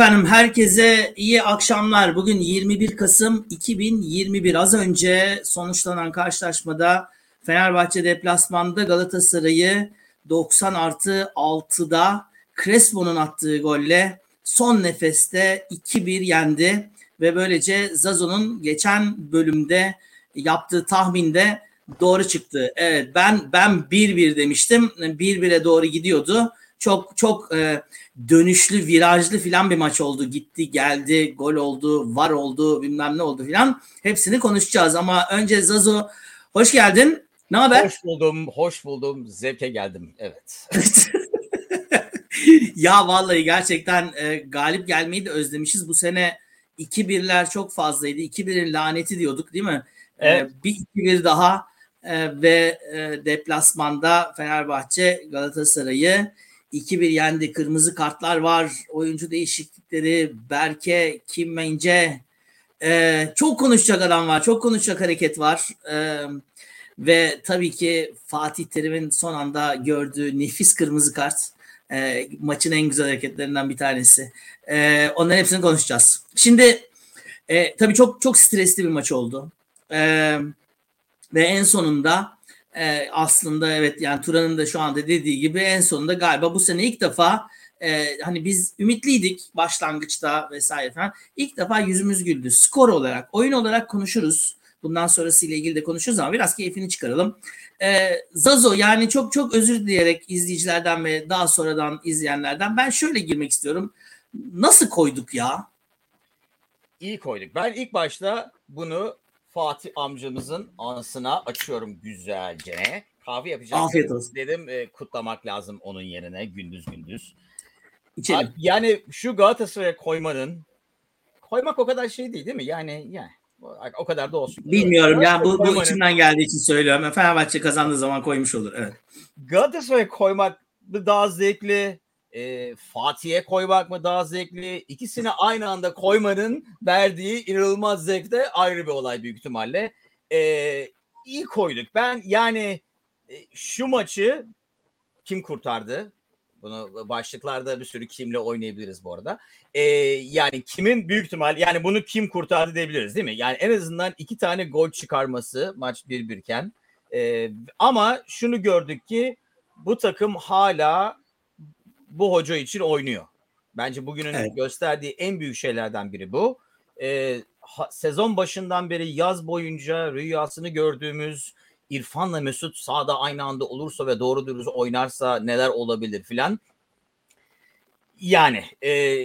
Efendim herkese iyi akşamlar. Bugün 21 Kasım 2021. Az önce sonuçlanan karşılaşmada Fenerbahçe deplasmanda Galatasaray'ı 90 artı 6'da Crespo'nun attığı golle son nefeste 2-1 yendi ve böylece Zazo'nun geçen bölümde yaptığı tahminde doğru çıktı. Evet ben ben 1-1 demiştim. 1-1'e doğru gidiyordu. Çok çok e, dönüşlü, virajlı filan bir maç oldu. Gitti, geldi, gol oldu, var oldu, bilmem ne oldu filan. Hepsini konuşacağız ama önce Zazo hoş geldin. Ne haber? Hoş buldum, hoş buldum. Zevke geldim. Evet. ya vallahi gerçekten e, galip gelmeyi de özlemişiz. Bu sene 2-1'ler çok fazlaydı. 2-1'in laneti diyorduk değil mi? E, evet. E, bir 2-1 daha e, ve e, deplasmanda Fenerbahçe Galatasaray'ı 2-1 yendi. Kırmızı kartlar var. Oyuncu değişiklikleri. Berke, Kim Mence. Ee, çok konuşacak adam var. Çok konuşacak hareket var. Ee, ve tabii ki Fatih Terim'in son anda gördüğü nefis kırmızı kart. E, maçın en güzel hareketlerinden bir tanesi. E, onların hepsini konuşacağız. Şimdi e, tabii çok çok stresli bir maç oldu. E, ve en sonunda e, aslında evet yani Turan'ın da şu anda dediği gibi en sonunda galiba bu sene ilk defa e, hani biz ümitliydik başlangıçta vesaire falan. İlk defa yüzümüz güldü. Skor olarak, oyun olarak konuşuruz. Bundan sonrasıyla ilgili de konuşuruz ama biraz keyfini çıkaralım. Ee, Zazo yani çok çok özür dileyerek izleyicilerden ve daha sonradan izleyenlerden ben şöyle girmek istiyorum. Nasıl koyduk ya? İyi koyduk. Ben ilk başta bunu Fatih amcamızın ansına açıyorum güzelce. Kahve yapacağım. Afiyet olsun. Dedim e, kutlamak lazım onun yerine gündüz gündüz. İçelim. Yani şu Galatasaray'a koymanın koymak o kadar şey değil değil mi? Yani yani o kadar da olsun. Bilmiyorum ya bu, bu içimden geldiği için söylüyorum. Fenerbahçe kazandığı zaman koymuş olur. Evet. Galatasaray'a koymak daha zevkli e, Fatih'e koymak mı daha zevkli? İkisini aynı anda koymanın verdiği inanılmaz zevk de ayrı bir olay büyük ihtimalle. E, iyi koyduk. Ben yani e, şu maçı kim kurtardı? Bunu başlıklarda bir sürü kimle oynayabiliriz bu arada. Ee, yani kimin büyük ihtimal yani bunu kim kurtardı diyebiliriz değil mi? Yani en azından iki tane gol çıkarması maç bir birken. Ee, ama şunu gördük ki bu takım hala bu hoca için oynuyor. Bence bugünün evet. gösterdiği en büyük şeylerden biri bu. Ee, ha, sezon başından beri yaz boyunca rüyasını gördüğümüz İrfan'la Mesut sahada aynı anda olursa ve doğru dürüst oynarsa neler olabilir filan. Yani e,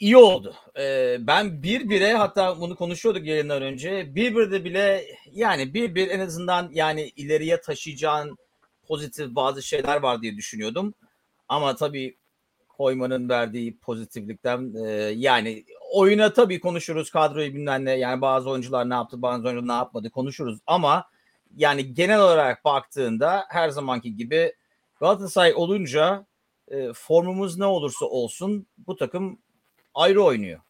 iyi oldu. E, ben bir bire hatta bunu konuşuyorduk yayından önce. Bir birde bile yani bir bir en azından yani ileriye taşıyacağın pozitif bazı şeyler var diye düşünüyordum. Ama tabii koymanın verdiği pozitiflikten e, yani oyuna tabii konuşuruz kadroyu bilmem ne yani bazı oyuncular ne yaptı bazı oyuncular ne yapmadı konuşuruz ama yani genel olarak baktığında her zamanki gibi Galatasaray olunca e, formumuz ne olursa olsun bu takım ayrı oynuyor.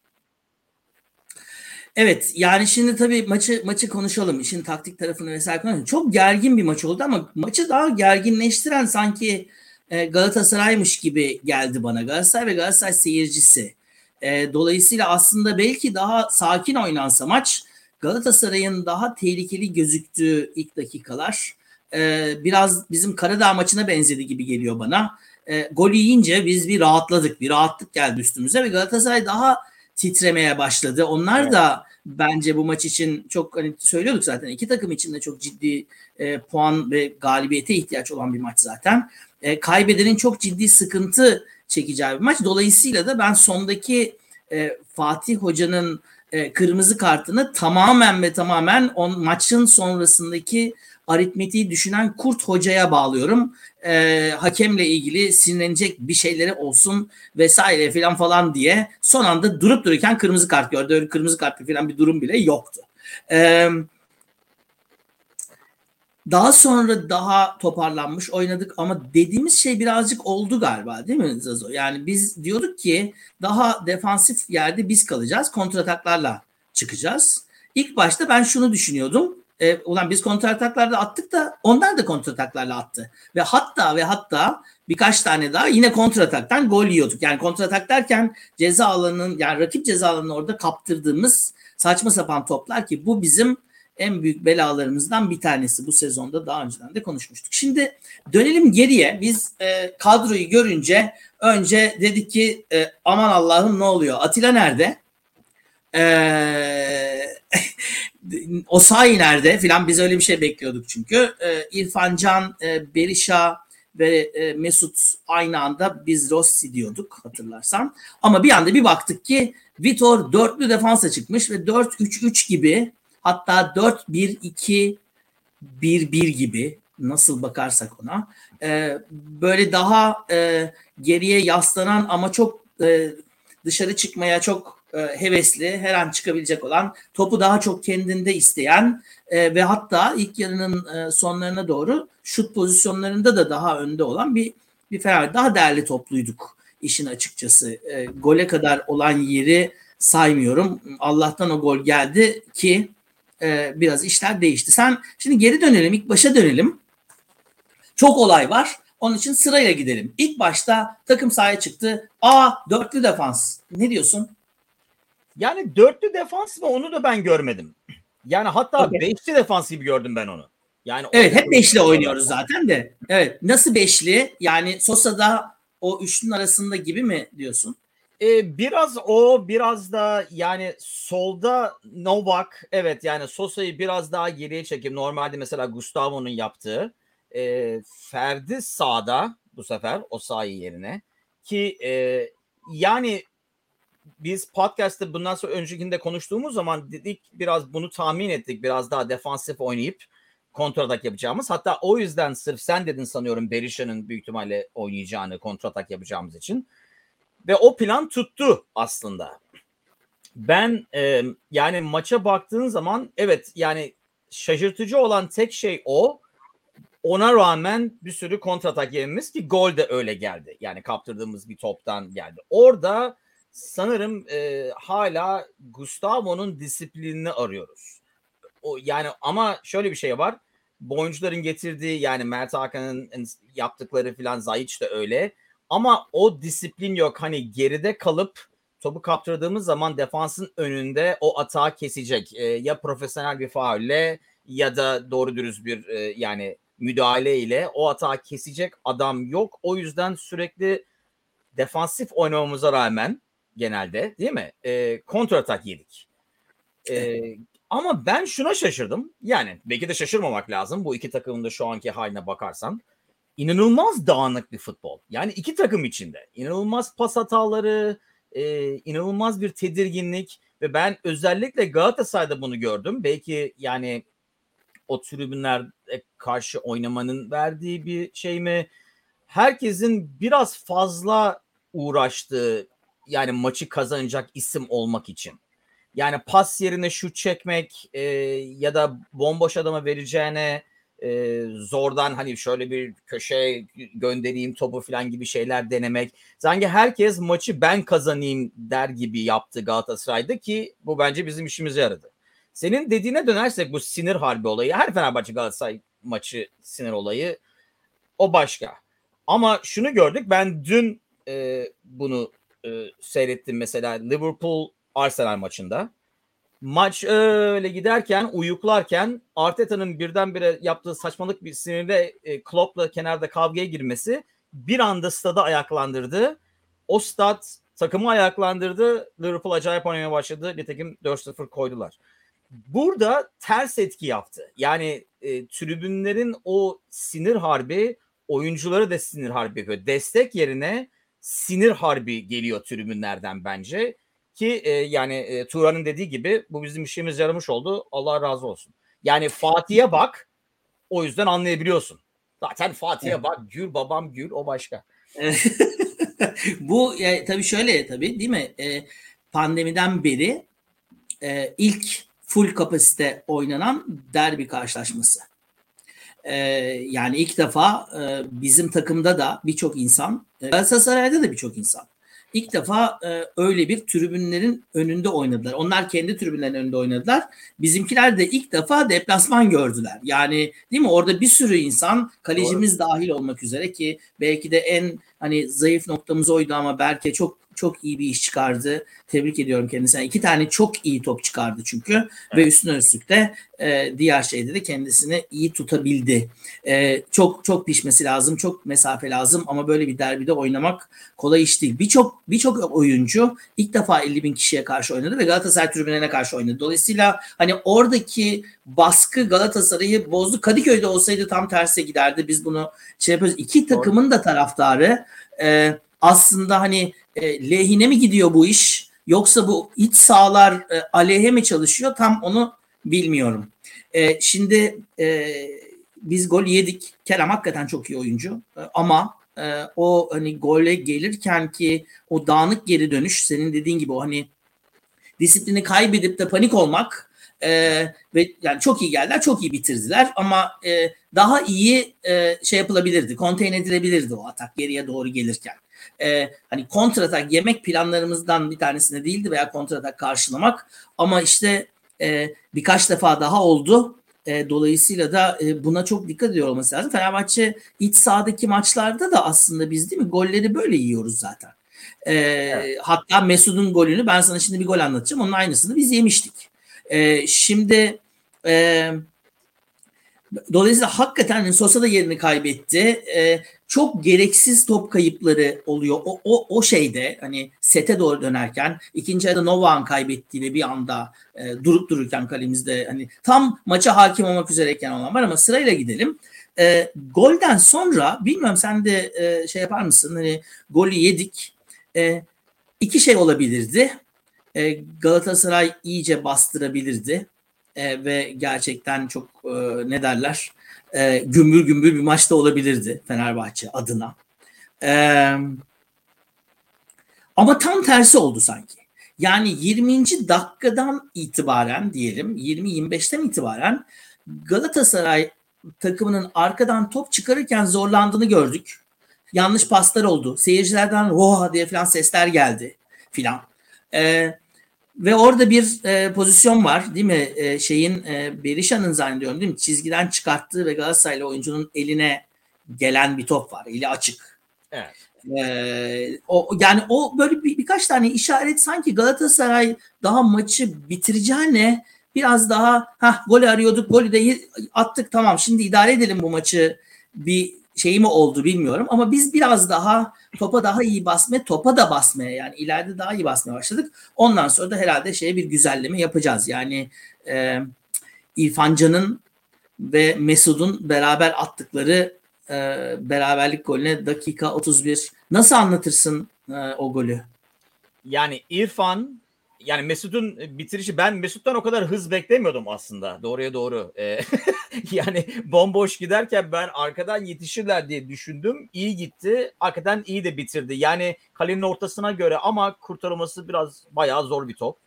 Evet yani şimdi tabii maçı maçı konuşalım. İşin taktik tarafını vesaire konuşalım. Çok gergin bir maç oldu ama maçı daha gerginleştiren sanki e, Galatasaray'mış gibi geldi bana. Galatasaray ve Galatasaray seyircisi. E, dolayısıyla aslında belki daha sakin oynansa maç Galatasaray'ın daha tehlikeli gözüktüğü ilk dakikalar e, biraz bizim Karadağ maçına benzedi gibi geliyor bana. Gol yiyince biz bir rahatladık, bir rahatlık geldi üstümüze ve Galatasaray daha titremeye başladı. Onlar evet. da bence bu maç için çok hani söylüyorduk zaten iki takım için de çok ciddi e, puan ve galibiyete ihtiyaç olan bir maç zaten e, kaybedenin çok ciddi sıkıntı çekeceği bir maç. Dolayısıyla da ben sondaki e, Fatih Hoca'nın e, kırmızı kartını tamamen ve tamamen on maçın sonrasındaki aritmetiği düşünen Kurt Hoca'ya bağlıyorum. E, hakemle ilgili sinirlenecek bir şeyleri olsun vesaire filan falan diye son anda durup dururken kırmızı kart gördü. Öyle kırmızı kart filan bir durum bile yoktu. Evet daha sonra daha toparlanmış oynadık ama dediğimiz şey birazcık oldu galiba değil mi Zazo? Yani biz diyorduk ki daha defansif yerde biz kalacağız. Kontrataklarla çıkacağız. İlk başta ben şunu düşünüyordum. E, ulan biz kontrataklarla attık da onlar da kontrataklarla attı. Ve hatta ve hatta birkaç tane daha yine kontrataktan gol yiyorduk. Yani kontratak derken ceza alanının yani rakip ceza alanının orada kaptırdığımız saçma sapan toplar ki bu bizim en büyük belalarımızdan bir tanesi bu sezonda daha önceden de konuşmuştuk. Şimdi dönelim geriye. Biz e, kadroyu görünce önce dedik ki e, aman Allah'ım ne oluyor? Atilla nerede? Eee Osayi nerede filan biz öyle bir şey bekliyorduk çünkü. E, İrfan Can, e, Berisha ve e, Mesut aynı anda biz Rossi diyorduk hatırlarsan. Ama bir anda bir baktık ki Vitor dörtlü defansa çıkmış ve 4-3-3 gibi hatta 4-1-2 1-1 gibi nasıl bakarsak ona e, böyle daha e, geriye yaslanan ama çok e, dışarı çıkmaya çok hevesli, her an çıkabilecek olan, topu daha çok kendinde isteyen e, ve hatta ilk yarının e, sonlarına doğru şut pozisyonlarında da daha önde olan bir bir Fener daha değerli topluyduk işin açıkçası. E, gole kadar olan yeri saymıyorum. Allah'tan o gol geldi ki e, biraz işler değişti. Sen şimdi geri dönelim, ilk başa dönelim. Çok olay var. Onun için sırayla gidelim. İlk başta takım sahaya çıktı. A dörtlü defans. Ne diyorsun? Yani dörtlü defans mı onu da ben görmedim. Yani hatta okay. beşli defans gibi gördüm ben onu. Yani evet hep beşli oynuyoruz zaten de. Evet nasıl beşli? Yani Sosa'da o üçlünün arasında gibi mi diyorsun? Ee, biraz o biraz da yani solda Novak evet yani Sosa'yı biraz daha geriye çekip normalde mesela Gustavo'nun yaptığı e, Ferdi sağda bu sefer o sahi yerine ki e, yani biz podcast'te bundan sonra öncekinde konuştuğumuz zaman dedik biraz bunu tahmin ettik. Biraz daha defansif oynayıp kontratak yapacağımız. Hatta o yüzden sırf sen dedin sanıyorum Berisha'nın büyük ihtimalle oynayacağını kontratak yapacağımız için. Ve o plan tuttu aslında. Ben e, yani maça baktığın zaman evet yani şaşırtıcı olan tek şey o. Ona rağmen bir sürü kontratak yememiz ki gol de öyle geldi. Yani kaptırdığımız bir toptan geldi. Orada sanırım e, hala Gustavo'nun disiplinini arıyoruz. O yani ama şöyle bir şey var. Bu oyuncuların getirdiği yani Mert Hakan'ın yaptıkları filan Zayiç de öyle. Ama o disiplin yok. Hani geride kalıp topu kaptırdığımız zaman defansın önünde o atağı kesecek. E, ya profesyonel bir faulle ya da doğru dürüst bir e, yani müdahale ile o atağı kesecek adam yok. O yüzden sürekli defansif oynamamıza rağmen genelde değil mi? E, kontratak yedik. E, ama ben şuna şaşırdım. Yani belki de şaşırmamak lazım bu iki takımın da şu anki haline bakarsan. İnanılmaz dağınık bir futbol. Yani iki takım içinde. inanılmaz pas hataları, e, inanılmaz bir tedirginlik ve ben özellikle Galatasaray'da bunu gördüm. Belki yani o tribünler karşı oynamanın verdiği bir şey mi? Herkesin biraz fazla uğraştığı yani maçı kazanacak isim olmak için. Yani pas yerine şut çekmek e, ya da bomboş adama vereceğine e, zordan hani şöyle bir köşe göndereyim topu falan gibi şeyler denemek. Sanki herkes maçı ben kazanayım der gibi yaptı Galatasaray'da ki bu bence bizim işimize yaradı. Senin dediğine dönersek bu sinir harbi olayı her Fenerbahçe Galatasaray maçı sinir olayı o başka. Ama şunu gördük ben dün e, bunu e, seyrettim mesela Liverpool Arsenal maçında. Maç öyle giderken uyuklarken Arteta'nın birdenbire yaptığı saçmalık bir sinirde e, Klopp'la kenarda kavgaya girmesi bir anda stada ayaklandırdı. O stat takımı ayaklandırdı. Liverpool acayip oynamaya başladı. Nitekim 4-0 koydular. Burada ters etki yaptı. Yani e, tribünlerin o sinir harbi oyuncuları da sinir harbi yapıyor. Destek yerine sinir harbi geliyor tribünlerden bence. Ki e, yani e, Turan'ın dediği gibi bu bizim işimiz yaramış oldu. Allah razı olsun. Yani Fatih'e bak o yüzden anlayabiliyorsun. Zaten Fatih'e bak gül babam gül o başka. bu e, tabii şöyle tabii değil mi? E, pandemiden beri e, ilk full kapasite oynanan derbi karşılaşması. E, yani ilk defa e, bizim takımda da birçok insan, Galatasaray'da da birçok insan ilk defa e, öyle bir tribünlerin önünde oynadılar. Onlar kendi tribünlerin önünde oynadılar. Bizimkiler de ilk defa deplasman gördüler. Yani değil mi? Orada bir sürü insan kalecimiz Doğru. dahil olmak üzere ki belki de en hani zayıf noktamız oydu ama belki çok çok iyi bir iş çıkardı. Tebrik ediyorum kendisine. İki tane çok iyi top çıkardı çünkü evet. ve üstüne üstlük de e, diğer şeyde de kendisini iyi tutabildi. E, çok çok pişmesi lazım, çok mesafe lazım ama böyle bir derbide oynamak kolay iş değil. Birçok birçok oyuncu ilk defa 50 bin kişiye karşı oynadı ve Galatasaray tribünlerine karşı oynadı. Dolayısıyla hani oradaki baskı Galatasaray'ı bozdu. Kadıköy'de olsaydı tam tersi giderdi. Biz bunu şey yapıyoruz. İki takımın da taraftarı e, aslında hani e, lehine mi gidiyor bu iş? Yoksa bu iç sahalar e, aleyhe mi çalışıyor? Tam onu bilmiyorum. E, şimdi e, biz gol yedik. Kerem hakikaten çok iyi oyuncu. E, ama e, o hani gole gelirken ki o dağınık geri dönüş senin dediğin gibi o hani disiplini kaybedip de panik olmak e, ve yani çok iyi geldiler, çok iyi bitirdiler. Ama e, daha iyi e, şey yapılabilirdi, konteyn edilebilirdi o atak geriye doğru gelirken e, hani kontratak yemek planlarımızdan bir tanesinde değildi veya kontratak karşılamak ama işte e, birkaç defa daha oldu. E, dolayısıyla da e, buna çok dikkat ediyor olması lazım. Fenerbahçe iç sahadaki maçlarda da aslında biz değil mi golleri böyle yiyoruz zaten. E, evet. Hatta Mesut'un golünü ben sana şimdi bir gol anlatacağım. Onun aynısını biz yemiştik. E, şimdi e, Dolayısıyla hakikaten Sosa da yerini kaybetti. E, çok gereksiz top kayıpları oluyor. O, o, o şeyde hani sete doğru dönerken ikinci yarıda Novak'ın kaybettiği bir anda e, durup dururken kalemizde hani tam maça hakim olmak üzereyken olan var ama sırayla gidelim. E, golden sonra bilmiyorum sen de e, şey yapar mısın hani golü yedik. E, iki şey olabilirdi. E, Galatasaray iyice bastırabilirdi e, ve gerçekten çok e, ne derler e, gümbür gümbür bir maçta olabilirdi Fenerbahçe adına. E, ama tam tersi oldu sanki. Yani 20. dakikadan itibaren diyelim 20-25'ten itibaren Galatasaray takımının arkadan top çıkarırken zorlandığını gördük. Yanlış paslar oldu. Seyircilerden roha diye falan sesler geldi filan. Ee, ve orada bir e, pozisyon var değil mi? E, şeyin e, Berisha'nın zannediyorum değil mi? Çizgiden çıkarttığı ve Galatasaraylı oyuncunun eline gelen bir top var. Eli açık. Evet. E, o yani o böyle bir, birkaç tane işaret sanki Galatasaray daha maçı bitireceğine biraz daha ha gol arıyorduk golü de attık tamam şimdi idare edelim bu maçı bir şey mi oldu bilmiyorum ama biz biraz daha topa daha iyi basmaya, topa da basmaya yani ileride daha iyi basmaya başladık. Ondan sonra da herhalde şeye bir güzelleme yapacağız. Yani e, İrfan ve Mesud'un beraber attıkları e, beraberlik golüne dakika 31. Nasıl anlatırsın e, o golü? Yani İrfan yani Mesut'un bitirişi ben Mesut'tan o kadar hız beklemiyordum aslında. Doğruya doğru. Ee, yani bomboş giderken ben arkadan yetişirler diye düşündüm. İyi gitti. Arkadan iyi de bitirdi. Yani kalenin ortasına göre ama kurtarılması biraz bayağı zor bir top.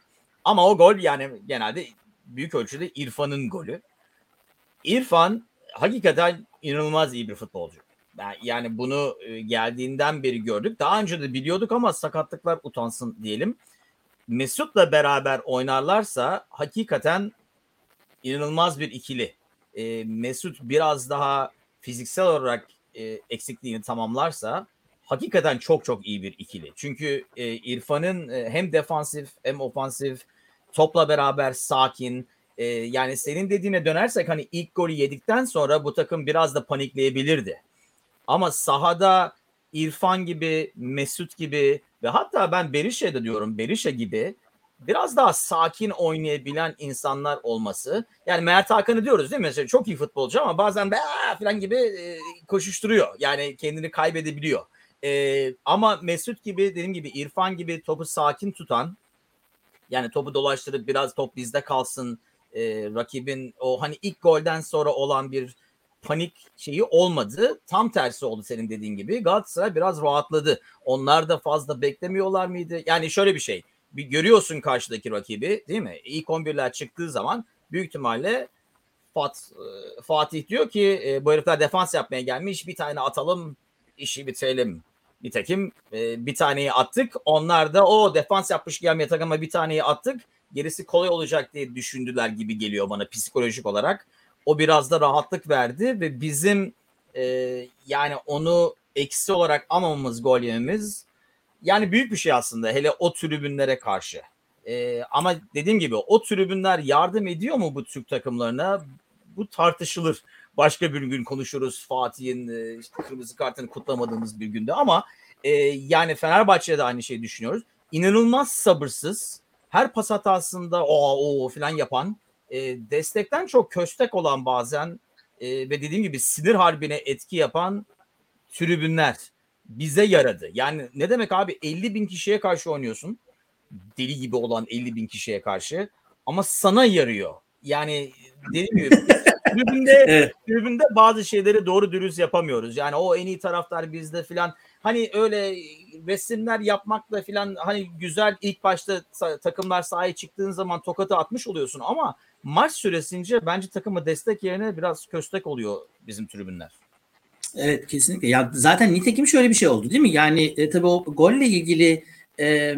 Ama o gol yani genelde büyük ölçüde İrfan'ın golü. İrfan hakikaten inanılmaz iyi bir futbolcu. Yani bunu e, geldiğinden beri gördük. Daha önce de biliyorduk ama sakatlıklar utansın diyelim. Mesut'la beraber oynarlarsa hakikaten inanılmaz bir ikili. E, Mesut biraz daha fiziksel olarak e, eksikliğini tamamlarsa hakikaten çok çok iyi bir ikili. Çünkü e, İrfan'ın e, hem defansif hem ofansif topla beraber sakin e, yani senin dediğine dönersek hani ilk golü yedikten sonra bu takım biraz da panikleyebilirdi. Ama sahada İrfan gibi, Mesut gibi ve hatta ben Berişe'de diyorum Berisha gibi biraz daha sakin oynayabilen insanlar olması. Yani Mert Hakan'ı diyoruz değil mi? Mesela çok iyi futbolcu ama bazen be falan gibi e, koşuşturuyor. Yani kendini kaybedebiliyor. E, ama Mesut gibi dediğim gibi İrfan gibi topu sakin tutan yani topu dolaştırıp biraz top bizde kalsın e, rakibin o hani ilk golden sonra olan bir panik şeyi olmadı. Tam tersi oldu senin dediğin gibi. Galatasaray biraz rahatladı. Onlar da fazla beklemiyorlar mıydı? Yani şöyle bir şey. Bir görüyorsun karşıdaki rakibi değil mi? İlk 11'ler çıktığı zaman büyük ihtimalle Fat, e, Fatih diyor ki e, bu herifler defans yapmaya gelmiş bir tane atalım işi bitirelim. Nitekim e, bir taneyi attık. Onlar da o defans yapmış gelmeye takıma bir taneyi attık. Gerisi kolay olacak diye düşündüler gibi geliyor bana psikolojik olarak. O biraz da rahatlık verdi ve bizim e, yani onu eksi olarak almamamız gol yememiz yani büyük bir şey aslında hele o tribünlere karşı. E, ama dediğim gibi o tribünler yardım ediyor mu bu Türk takımlarına? Bu tartışılır. Başka bir gün konuşuruz Fatih'in e, işte kırmızı kartını kutlamadığımız bir günde ama e, yani Fenerbahçe'de de aynı şeyi düşünüyoruz. İnanılmaz sabırsız. Her pas hatasında o o falan yapan e, destekten çok köstek olan bazen e, ve dediğim gibi sinir harbine etki yapan tribünler bize yaradı. Yani ne demek abi 50 bin kişiye karşı oynuyorsun. Deli gibi olan 50 bin kişiye karşı. Ama sana yarıyor. Yani dediğim gibi tribünde, evet. tribünde bazı şeyleri doğru dürüst yapamıyoruz. Yani o en iyi taraftar bizde filan. Hani öyle resimler yapmakla filan hani güzel ilk başta takımlar sahaya çıktığın zaman tokatı atmış oluyorsun ama maç süresince bence takıma destek yerine biraz köstek oluyor bizim tribünler. Evet kesinlikle. Ya zaten nitekim şöyle bir şey oldu değil mi? Yani e, tabii o golle ilgili e,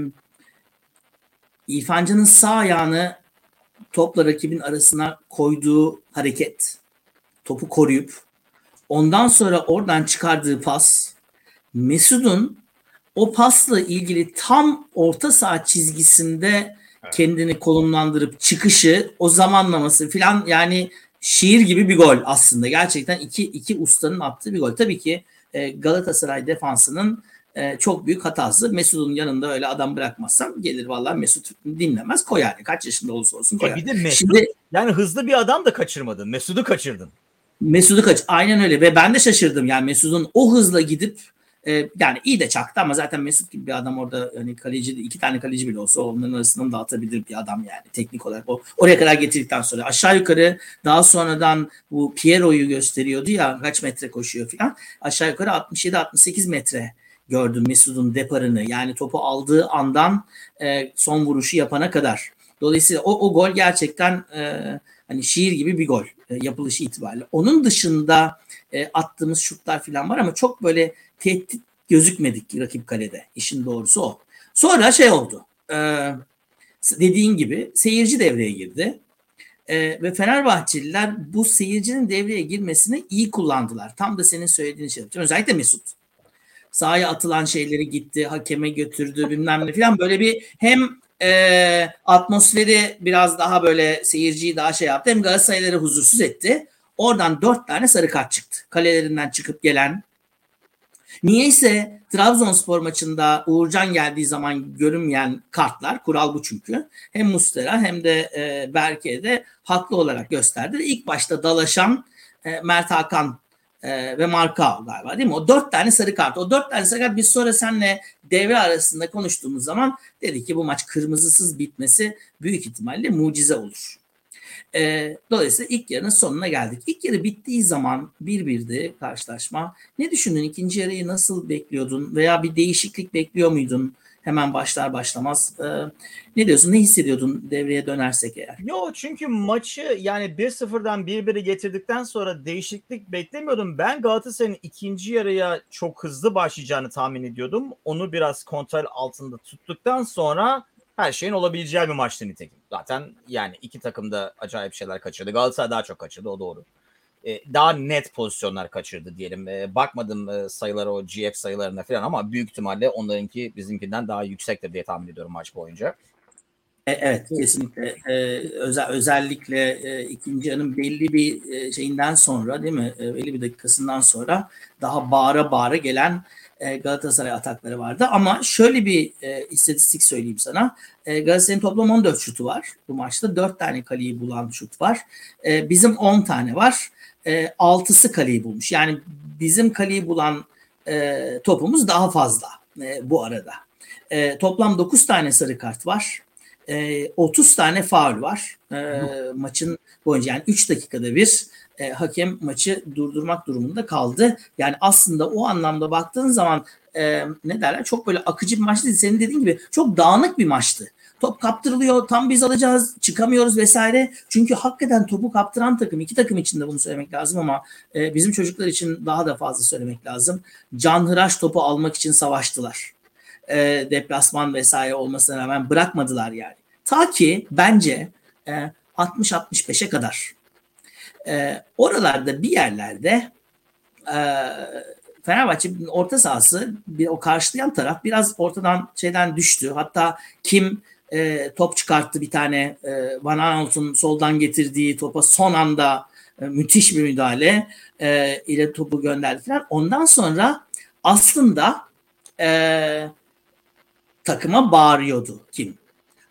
İrfancı'nın sağ ayağını topla rakibin arasına koyduğu hareket, topu koruyup ondan sonra oradan çıkardığı pas, Mesut'un o pasla ilgili tam orta saha çizgisinde kendini konumlandırıp çıkışı, o zamanlaması filan yani şiir gibi bir gol aslında. Gerçekten iki, iki ustanın attığı bir gol. Tabii ki e, Galatasaray defansının e, çok büyük hatası. Mesut'un yanında öyle adam bırakmazsam gelir vallahi Mesut dinlemez koyar. Kaç yaşında olursa olsun koyar. E bir de Mesut Şimdi, yani hızlı bir adam da kaçırmadın. Mesut'u kaçırdın. Mesut'u kaç aynen öyle ve ben de şaşırdım yani Mesut'un o hızla gidip e, yani iyi de çaktı ama zaten Mesut gibi bir adam orada hani kaleci iki tane kaleci bile olsa onların arasından dağıtabilir bir adam yani teknik olarak o oraya kadar getirdikten sonra aşağı yukarı daha sonradan bu Piero'yu gösteriyordu ya kaç metre koşuyor falan aşağı yukarı 67-68 metre gördüm Mesut'un deparını yani topu aldığı andan e, son vuruşu yapana kadar. Dolayısıyla o, o gol gerçekten e, hani şiir gibi bir gol e, yapılışı itibariyle. Onun dışında e, attığımız şutlar falan var ama çok böyle tehdit gözükmedik rakip kalede. İşin doğrusu o. Sonra şey oldu. E, dediğin gibi seyirci devreye girdi. E, ve Fenerbahçeliler bu seyircinin devreye girmesini iyi kullandılar. Tam da senin söylediğin şey. Özellikle Mesut. Sahaya atılan şeyleri gitti, hakeme götürdü bilmem ne falan. Böyle bir hem e, atmosferi biraz daha böyle seyirciyi daha şey yaptı. Hem Galatasaray'ları huzursuz etti. Oradan dört tane sarı kart çıktı. Kalelerinden çıkıp gelen Niyeyse Trabzonspor maçında Uğurcan geldiği zaman görünmeyen kartlar, kural bu çünkü. Hem Mustera hem de e, Berke'de haklı olarak gösterdi. İlk başta dalaşan e, Mert Hakan e, ve Marka galiba değil mi? O dört tane sarı kart. O dört tane sarı kart biz sonra seninle devre arasında konuştuğumuz zaman dedi ki bu maç kırmızısız bitmesi büyük ihtimalle mucize olur. E, dolayısıyla ilk yarının sonuna geldik. İlk yarı bittiği zaman bir birdi karşılaşma. Ne düşündün? İkinci yarıyı nasıl bekliyordun? Veya bir değişiklik bekliyor muydun? Hemen başlar başlamaz. E, ne diyorsun? Ne hissediyordun devreye dönersek eğer? Yo çünkü maçı yani 1-0'dan 1-1'e getirdikten sonra değişiklik beklemiyordum. Ben Galatasaray'ın ikinci yarıya çok hızlı başlayacağını tahmin ediyordum. Onu biraz kontrol altında tuttuktan sonra her şeyin olabileceği bir maçtı nitekim. Zaten yani iki takım da acayip şeyler kaçırdı. Galatasaray daha çok kaçırdı o doğru. Ee, daha net pozisyonlar kaçırdı diyelim. Ee, bakmadım e, sayılara o GF sayılarına falan ama büyük ihtimalle onlarınki bizimkinden daha yüksektir diye tahmin ediyorum maç boyunca. E, evet kesinlikle ee, özel, özellikle e, ikinci yarının belli bir e, şeyinden sonra değil mi e, belli bir dakikasından sonra daha bağıra bağıra gelen e, Galatasaray atakları vardı. Ama şöyle bir e, istatistik söyleyeyim sana. E, Galatasaray'ın toplam 14 şutu var. Bu maçta 4 tane kaleyi bulan şut var. E, bizim 10 tane var. E, 6'sı kaleyi bulmuş. Yani bizim kaleyi bulan e, topumuz daha fazla e, bu arada. E, toplam 9 tane sarı kart var. e, 30 tane faul var e, maçın boyunca. Yani 3 dakikada bir e, hakem maçı durdurmak durumunda kaldı. Yani aslında o anlamda baktığın zaman e, ne derler çok böyle akıcı bir maç değil. Senin dediğin gibi çok dağınık bir maçtı. Top kaptırılıyor tam biz alacağız çıkamıyoruz vesaire. Çünkü hakikaten topu kaptıran takım iki takım için de bunu söylemek lazım ama e, bizim çocuklar için daha da fazla söylemek lazım. Canhıraş topu almak için savaştılar. E, deplasman vesaire olmasına rağmen bırakmadılar yani. Ta ki bence e, 60-65'e kadar. E, oralarda bir yerlerde e, Fenerbahçe'nin orta sahası bir, o karşılayan taraf biraz ortadan şeyden düştü. Hatta kim e, top çıkarttı bir tane e, Van Aanholt'un soldan getirdiği topa son anda e, müthiş bir müdahale e, ile topu gönderdi falan. Ondan sonra aslında e, takıma bağırıyordu kim.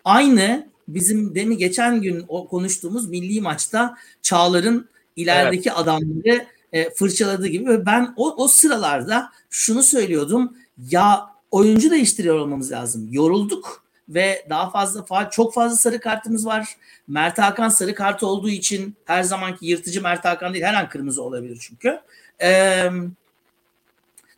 Aynı bizim demi geçen gün o konuştuğumuz milli maçta Çağlar'ın ilerideki evet. adamları e, fırçaladığı gibi ve ben o, o sıralarda şunu söylüyordum ya oyuncu değiştiriyor olmamız lazım. Yorulduk ve daha fazla çok fazla sarı kartımız var. Mert Hakan sarı kart olduğu için her zamanki yırtıcı Mert Hakan değil her an kırmızı olabilir çünkü. Ee,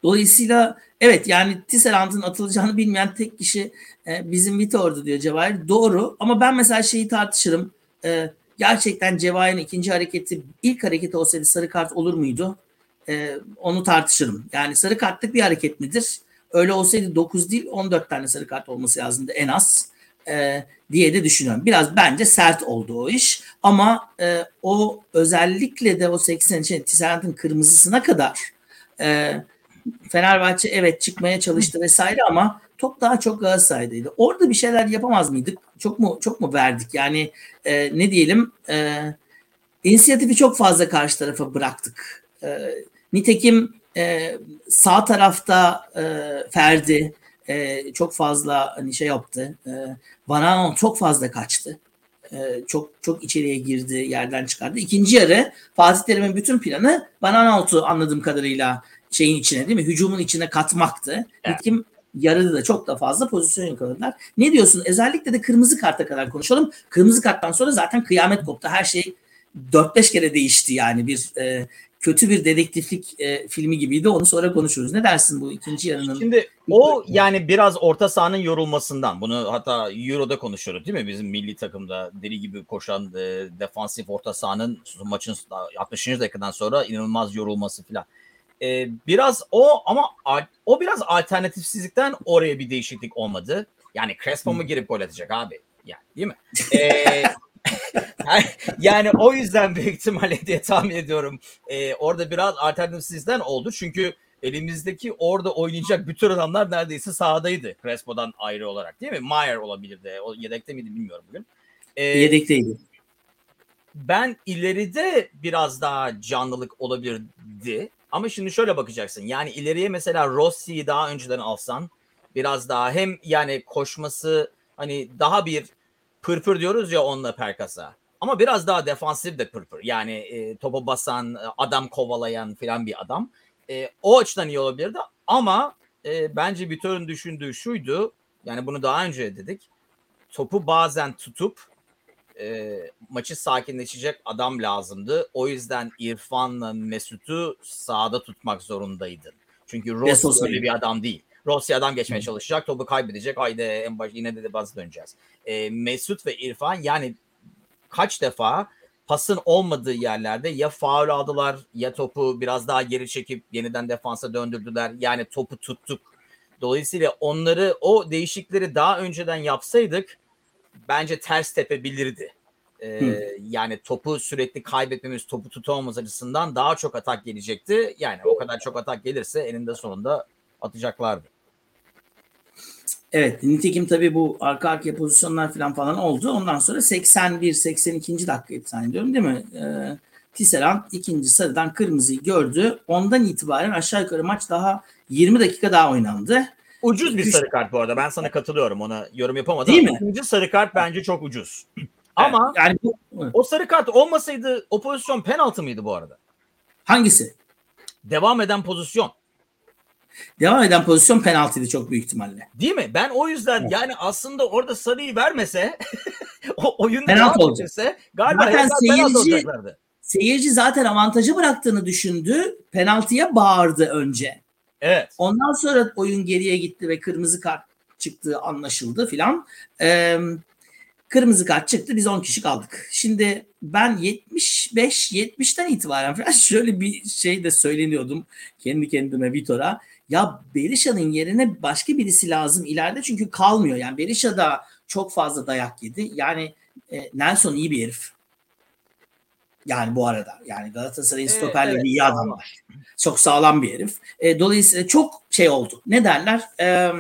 dolayısıyla evet yani Tisserand'ın atılacağını bilmeyen tek kişi e, bizim Vitor'du diyor Cevahir. Doğru ama ben mesela şeyi tartışırım. E, gerçekten Cevahir'in ikinci hareketi ilk hareketi olsaydı sarı kart olur muydu? E, onu tartışırım. Yani sarı kartlık bir hareket midir? Öyle olsaydı 9 değil 14 tane sarı kart olması lazımdı en az e, diye de düşünüyorum. Biraz bence sert oldu o iş ama e, o özellikle de o 80 için Tisserant'ın kırmızısına kadar e, Fenerbahçe evet çıkmaya çalıştı vesaire ama top daha çok Galatasaray'daydı. Orada bir şeyler yapamaz mıydık? Çok mu çok mu verdik? Yani e, ne diyelim e, inisiyatifi çok fazla karşı tarafa bıraktık. E, nitekim e, sağ tarafta e, Ferdi e, çok fazla hani şey yaptı. E, Van çok fazla kaçtı. E, çok çok içeriye girdi, yerden çıkardı. İkinci yarı Fatih Terim'in bütün planı Van Aanholt'u anladığım kadarıyla şeyin içine değil mi? Hücumun içine katmaktı. Evet. Kim yarıda da çok da fazla pozisyon yakaladılar. Ne diyorsun? Özellikle de kırmızı karta kadar konuşalım. Kırmızı karttan sonra zaten kıyamet koptu. Her şey 4-5 kere değişti yani bir e, kötü bir dedektiflik e, filmi gibiydi. Onu sonra konuşuruz. Ne dersin bu ikinci yarının? Şimdi o yani biraz orta sahanın yorulmasından. Bunu hatta Euro'da konuşuyoruz değil mi? Bizim milli takımda deli gibi koşan e, defansif orta sahanın maçın 60. dakikadan sonra inanılmaz yorulması falan. E, biraz o ama o biraz alternatifsizlikten oraya bir değişiklik olmadı. Yani Crespo mu girip gol atacak abi? Yani değil mi? Ee, yani o yüzden büyük ihtimalle diye tahmin ediyorum. Ee, orada biraz alternatifsizden oldu. Çünkü elimizdeki orada oynayacak bütün adamlar neredeyse sahadaydı. Crespo'dan ayrı olarak değil mi? Mayer olabilirdi. O yedekte miydi bilmiyorum bugün. Ee, Yedekteydi. Ben ileride biraz daha canlılık olabilirdi. Ama şimdi şöyle bakacaksın. Yani ileriye mesela Rossi'yi daha önceden alsan biraz daha hem yani koşması hani daha bir pırpır diyoruz ya onunla Perkas'a. Ama biraz daha defansif de pırpır. Yani e, topa basan, adam kovalayan filan bir adam. E, o açıdan iyi olabilirdi. Ama e, bence Vitor'un düşündüğü şuydu. Yani bunu daha önce dedik. Topu bazen tutup e, maçı sakinleşecek adam lazımdı. O yüzden İrfan'la Mesut'u sağda tutmak zorundaydın. Çünkü Rossi öyle bir adam değil. Rossi adam geçmeye çalışacak, topu kaybedecek. Haydi en baş yine de, de bazı döneceğiz. E, Mesut ve İrfan yani kaç defa pasın olmadığı yerlerde ya faul aldılar ya topu biraz daha geri çekip yeniden defansa döndürdüler. Yani topu tuttuk. Dolayısıyla onları o değişikleri daha önceden yapsaydık bence ters tepebilirdi. Ee, yani topu sürekli kaybetmemiz, topu tutamamız açısından daha çok atak gelecekti. Yani o kadar çok atak gelirse eninde sonunda atacaklardı. Evet nitekim tabii bu arka arkaya pozisyonlar falan falan oldu. Ondan sonra 81-82. dakika zannediyorum değil mi? Ee, Tisserand ikinci sarıdan kırmızıyı gördü. Ondan itibaren aşağı yukarı maç daha 20 dakika daha oynandı. Ucuz bir sarı kart bu arada. Ben sana katılıyorum. Ona yorum yapamadım. Değil mi? İkinci sarı kart bence çok ucuz. Ama yani bu, o sarı kart olmasaydı o pozisyon penaltı mıydı bu arada? Hangisi? Devam eden pozisyon. Devam eden pozisyon penaltıydı çok büyük ihtimalle. Değil mi? Ben o yüzden evet. yani aslında orada sarıyı vermese o oyunda penaltı olacak. Galiba zaten seyirci, seyirci zaten avantajı bıraktığını düşündü. Penaltıya bağırdı önce. Evet. Ondan sonra oyun geriye gitti ve kırmızı kart çıktığı anlaşıldı filan. Ee, kırmızı kart çıktı biz 10 kişi kaldık. Şimdi ben 75 70'ten itibaren falan şöyle bir şey de söyleniyordum kendi kendime Vitor'a. Ya Berisha'nın yerine başka birisi lazım ileride çünkü kalmıyor. Yani Berisha da çok fazla dayak yedi. Yani e, Nelson iyi bir herif. Yani bu arada yani Galatasaray'ın ee, stoperleri evet, iyi adam var. Çok sağlam bir herif. E, dolayısıyla çok şey oldu. Ne derler? E,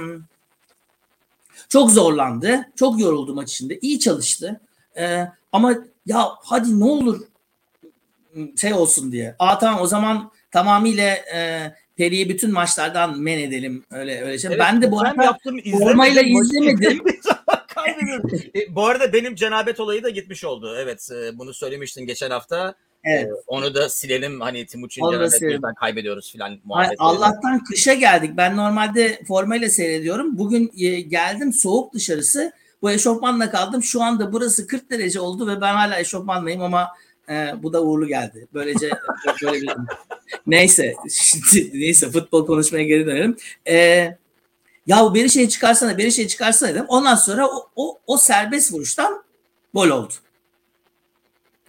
çok zorlandı. Çok yoruldu maç içinde. İyi çalıştı. E, ama ya hadi ne olur şey olsun diye. Aa tamam o zaman tamamıyla e, Peri'yi bütün maçlardan men edelim öyle öyle şey. Evet, ben de bu arada formayla izlemedim. e, bu arada benim cenabet olayı da gitmiş oldu. Evet e, bunu söylemiştin geçen hafta. Evet. Ee, onu da silelim hani Timuçin cenabet kaybediyoruz filan Allah'tan kışa geldik. Ben normalde formayla seyrediyorum. Bugün e, geldim soğuk dışarısı. Bu eşofmanla kaldım. Şu anda burası 40 derece oldu ve ben hala eşofmanlayım ama e, bu da uğurlu geldi. Böylece böyle bir neyse şimdi, neyse futbol konuşmaya geri dönelim. E, ya bir şey çıkarsana bir şey çıkarsana dedim. Ondan sonra o, o, o serbest vuruştan gol oldu.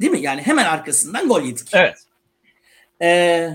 Değil mi? Yani hemen arkasından gol yedik. Evet. Ee,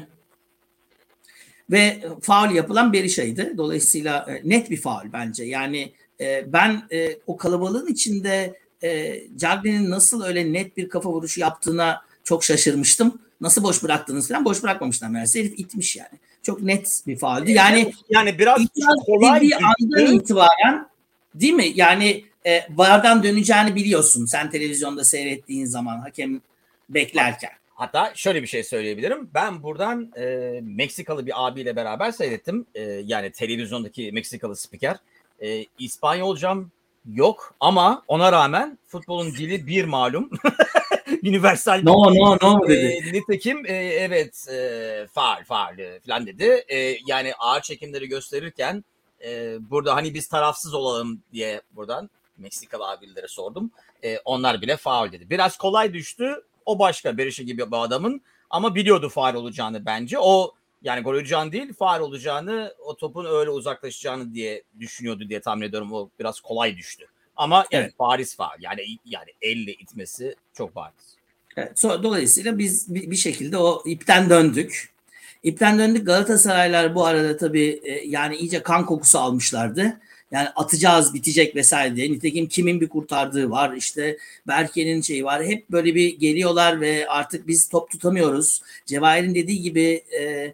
ve faul yapılan Berisha'ydı. Dolayısıyla e, net bir faul bence. Yani e, ben e, o kalabalığın içinde e, Cagney'in nasıl öyle net bir kafa vuruşu yaptığına çok şaşırmıştım. Nasıl boş bıraktınız falan boş bırakmamışlar meğerse. Herif itmiş yani. Çok net bir fauldü. Yani yani biraz kolay bir andan itibaren değil mi? Yani e, vardan döneceğini biliyorsun sen televizyonda seyrettiğin zaman hakem beklerken. Hatta şöyle bir şey söyleyebilirim. Ben buradan e, Meksikalı bir abiyle beraber seyrettim. E, yani televizyondaki Meksikalı spiker. E, İspanyolcam yok ama ona rağmen futbolun dili bir malum. Universal. No no no dedi. E, nitekim e, evet e, faal faal e, falan dedi. E, yani ağır çekimleri gösterirken e, burada hani biz tarafsız olalım diye buradan Meksikalı abilere sordum. E, onlar bile faul dedi. Biraz kolay düştü. O başka Berisha gibi bir adamın ama biliyordu faal olacağını bence. O yani gol olacağını değil faal olacağını o topun öyle uzaklaşacağını diye düşünüyordu diye tahmin ediyorum. O biraz kolay düştü. Ama evet, evet Paris faal yani yani elle itmesi çok bariz. Evet, so, dolayısıyla biz bir, bir şekilde o ipten döndük. İpten döndük Galatasaraylar bu arada tabii e, yani iyice kan kokusu almışlardı. Yani atacağız bitecek vesaire diye. Nitekim kimin bir kurtardığı var. işte Berke'nin şeyi var. Hep böyle bir geliyorlar ve artık biz top tutamıyoruz. Cevahir'in dediği gibi e,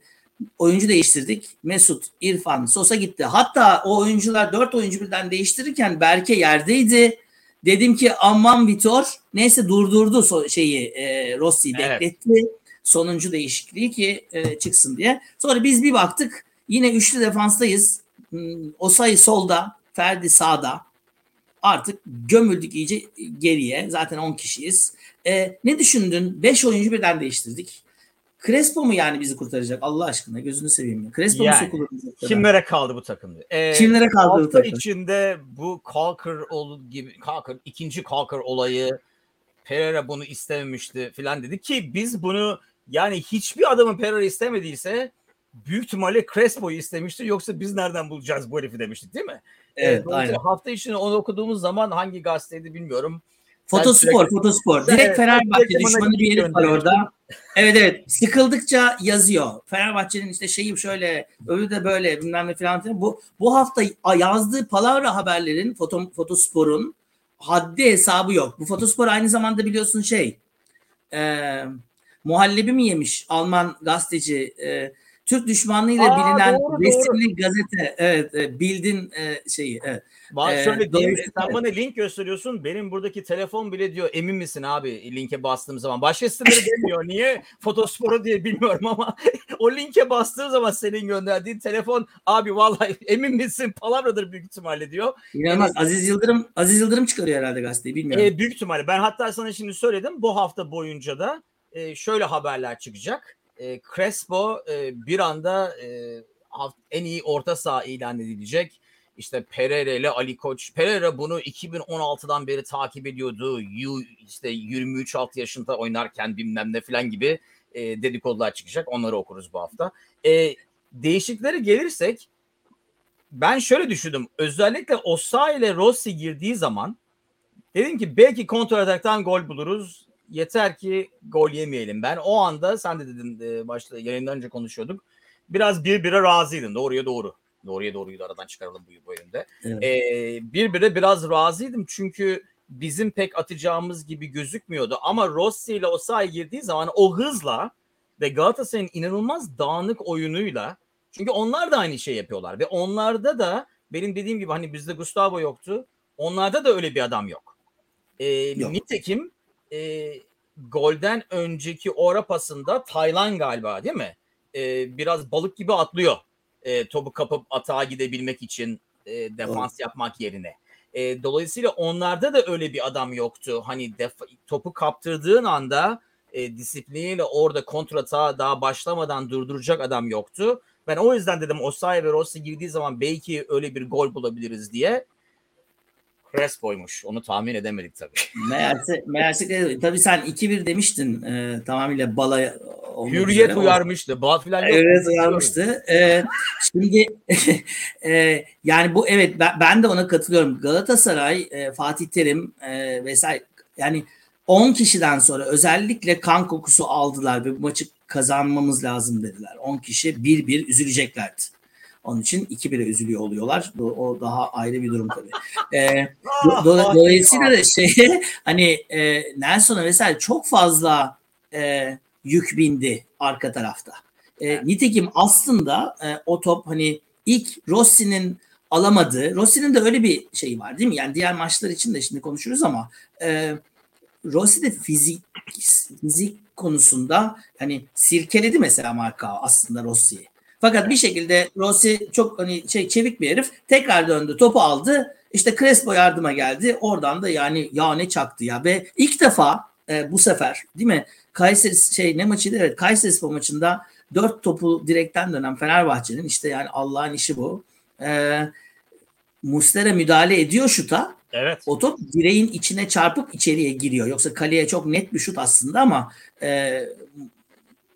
oyuncu değiştirdik. Mesut, İrfan, Sosa gitti. Hatta o oyuncular dört oyuncu birden değiştirirken Berke yerdeydi. Dedim ki aman Vitor neyse durdurdu so- şeyi e, Rossi evet. bekletti. Sonuncu değişikliği ki e, çıksın diye. Sonra biz bir baktık yine üçlü defanstayız. Hmm, Osay solda, Ferdi sağda. Artık gömüldük iyice geriye. Zaten 10 kişiyiz. E, ne düşündün? 5 oyuncu birden değiştirdik. Crespo mu yani bizi kurtaracak Allah aşkına gözünü seveyim ya. Crespo yani, mu sokulur Kimlere kaldı bu takım? Ee, kimlere kaldı bu takım? içinde bu Kalkır gibi Kalkır ikinci Kalkır olayı Pereira bunu istememişti filan dedi ki biz bunu yani hiçbir adamın Pereira istemediyse büyük ihtimalle Crespo'yu istemişti yoksa biz nereden bulacağız bu herifi demiştik değil mi? Evet, ee, aynen. Hafta içinde onu okuduğumuz zaman hangi gazeteydi bilmiyorum. Fotospor, fotospor. Direkt evet, Fenerbahçe düşmanı bir herif var orada. Evet evet. Sıkıldıkça yazıyor. Fenerbahçe'nin işte şeyi şöyle, öbürü de böyle bilmem ne falan. Bu, bu hafta yazdığı palavra haberlerin, foto, fotosporun haddi hesabı yok. Bu fotospor aynı zamanda biliyorsun şey, e, muhallebi mi yemiş Alman gazeteci, e, Türk düşmanlığıyla Aa, bilinen doğru, resimli doğru. gazete. Evet, e, bildin e, şeyi. Evet. Bak ee, şöyle diyeyim, sen bana link gösteriyorsun. Benim buradaki telefon bile diyor emin misin abi linke bastığım zaman. Başka siteleri demiyor. Niye? Fotosporu diye bilmiyorum ama o linke bastığım zaman senin gönderdiğin telefon abi vallahi emin misin? Palavradır büyük ihtimalle diyor. İnanılmaz. Yani, Aziz Yıldırım Aziz Yıldırım çıkarıyor herhalde gazeteyi bilmiyorum. E, büyük ihtimalle. Ben hatta sana şimdi söyledim. Bu hafta boyunca da e, şöyle haberler çıkacak e, Crespo e, bir anda e, en iyi orta saha ilan edilecek. İşte Pereira ile Ali Koç. Pereira bunu 2016'dan beri takip ediyordu. You, işte 23-6 yaşında oynarken bilmem ne falan gibi e, dedikodular çıkacak. Onları okuruz bu hafta. E, değişiklere gelirsek ben şöyle düşündüm. Özellikle Osa ile Rossi girdiği zaman dedim ki belki kontrataktan gol buluruz. Yeter ki gol yemeyelim. Ben o anda sen de dedin e, başta yayından önce konuşuyorduk. Biraz bir bire razıydım. Doğruya doğru. Doğruya doğruyu da aradan çıkaralım bu bölümde. Evet. Ee, bir bire biraz razıydım çünkü bizim pek atacağımız gibi gözükmüyordu. Ama Rossi ile Osayi girdiği zaman o hızla ve Galatasaray'ın inanılmaz dağınık oyunuyla çünkü onlar da aynı şey yapıyorlar ve onlarda da benim dediğim gibi hani bizde Gustavo yoktu. Onlarda da öyle bir adam yok. Ee, yok. Nitekim e, golden önceki ora pasında Taylan galiba değil mi? Ee, biraz balık gibi atlıyor. E, topu kapıp atağa gidebilmek için e, defans Doğru. yapmak yerine. E, dolayısıyla onlarda da öyle bir adam yoktu. Hani def- topu kaptırdığın anda e, disipliniyle orada kontrata daha başlamadan durduracak adam yoktu. Ben o yüzden dedim Osayi ve Rossi girdiği zaman belki öyle bir gol bulabiliriz diye. Crespo'ymuş. Onu tahmin edemedik tabii. Meğerse, meğerse tabii sen 2-1 demiştin e, tamamıyla bala Hürriyet üzere. uyarmıştı. Bal filan yok. Evet uyarmıştı. E, şimdi e, yani bu evet ben, ben de ona katılıyorum. Galatasaray, e, Fatih Terim e, vesaire yani 10 kişiden sonra özellikle kan kokusu aldılar ve bu maçı kazanmamız lazım dediler. 10 kişi bir bir üzüleceklerdi. Onun için 2-1'e üzülüyor oluyorlar. O daha ayrı bir durum tabii. Ee, do, do, dolayısıyla da şey hani e, Nelson'a vesaire çok fazla e, yük bindi arka tarafta. E, nitekim aslında e, o top hani ilk Rossi'nin alamadığı, Rossi'nin de öyle bir şey var değil mi? Yani diğer maçlar için de şimdi konuşuruz ama e, Rossi de fizik fizik konusunda hani sirkeledi mesela marka aslında Rossi'yi. Fakat bir şekilde Rossi çok hani şey çevik bir herif tekrar döndü topu aldı işte Crespo yardıma geldi oradan da yani ya ne çaktı ya ve ilk defa e, bu sefer değil mi Kayseri şey ne maçıydı evet Kayseri Spor maçında dört topu direkten dönen Fenerbahçe'nin işte yani Allah'ın işi bu. E, Mustera müdahale ediyor şuta. Evet. O top direğin içine çarpıp içeriye giriyor. Yoksa kaleye çok net bir şut aslında ama e,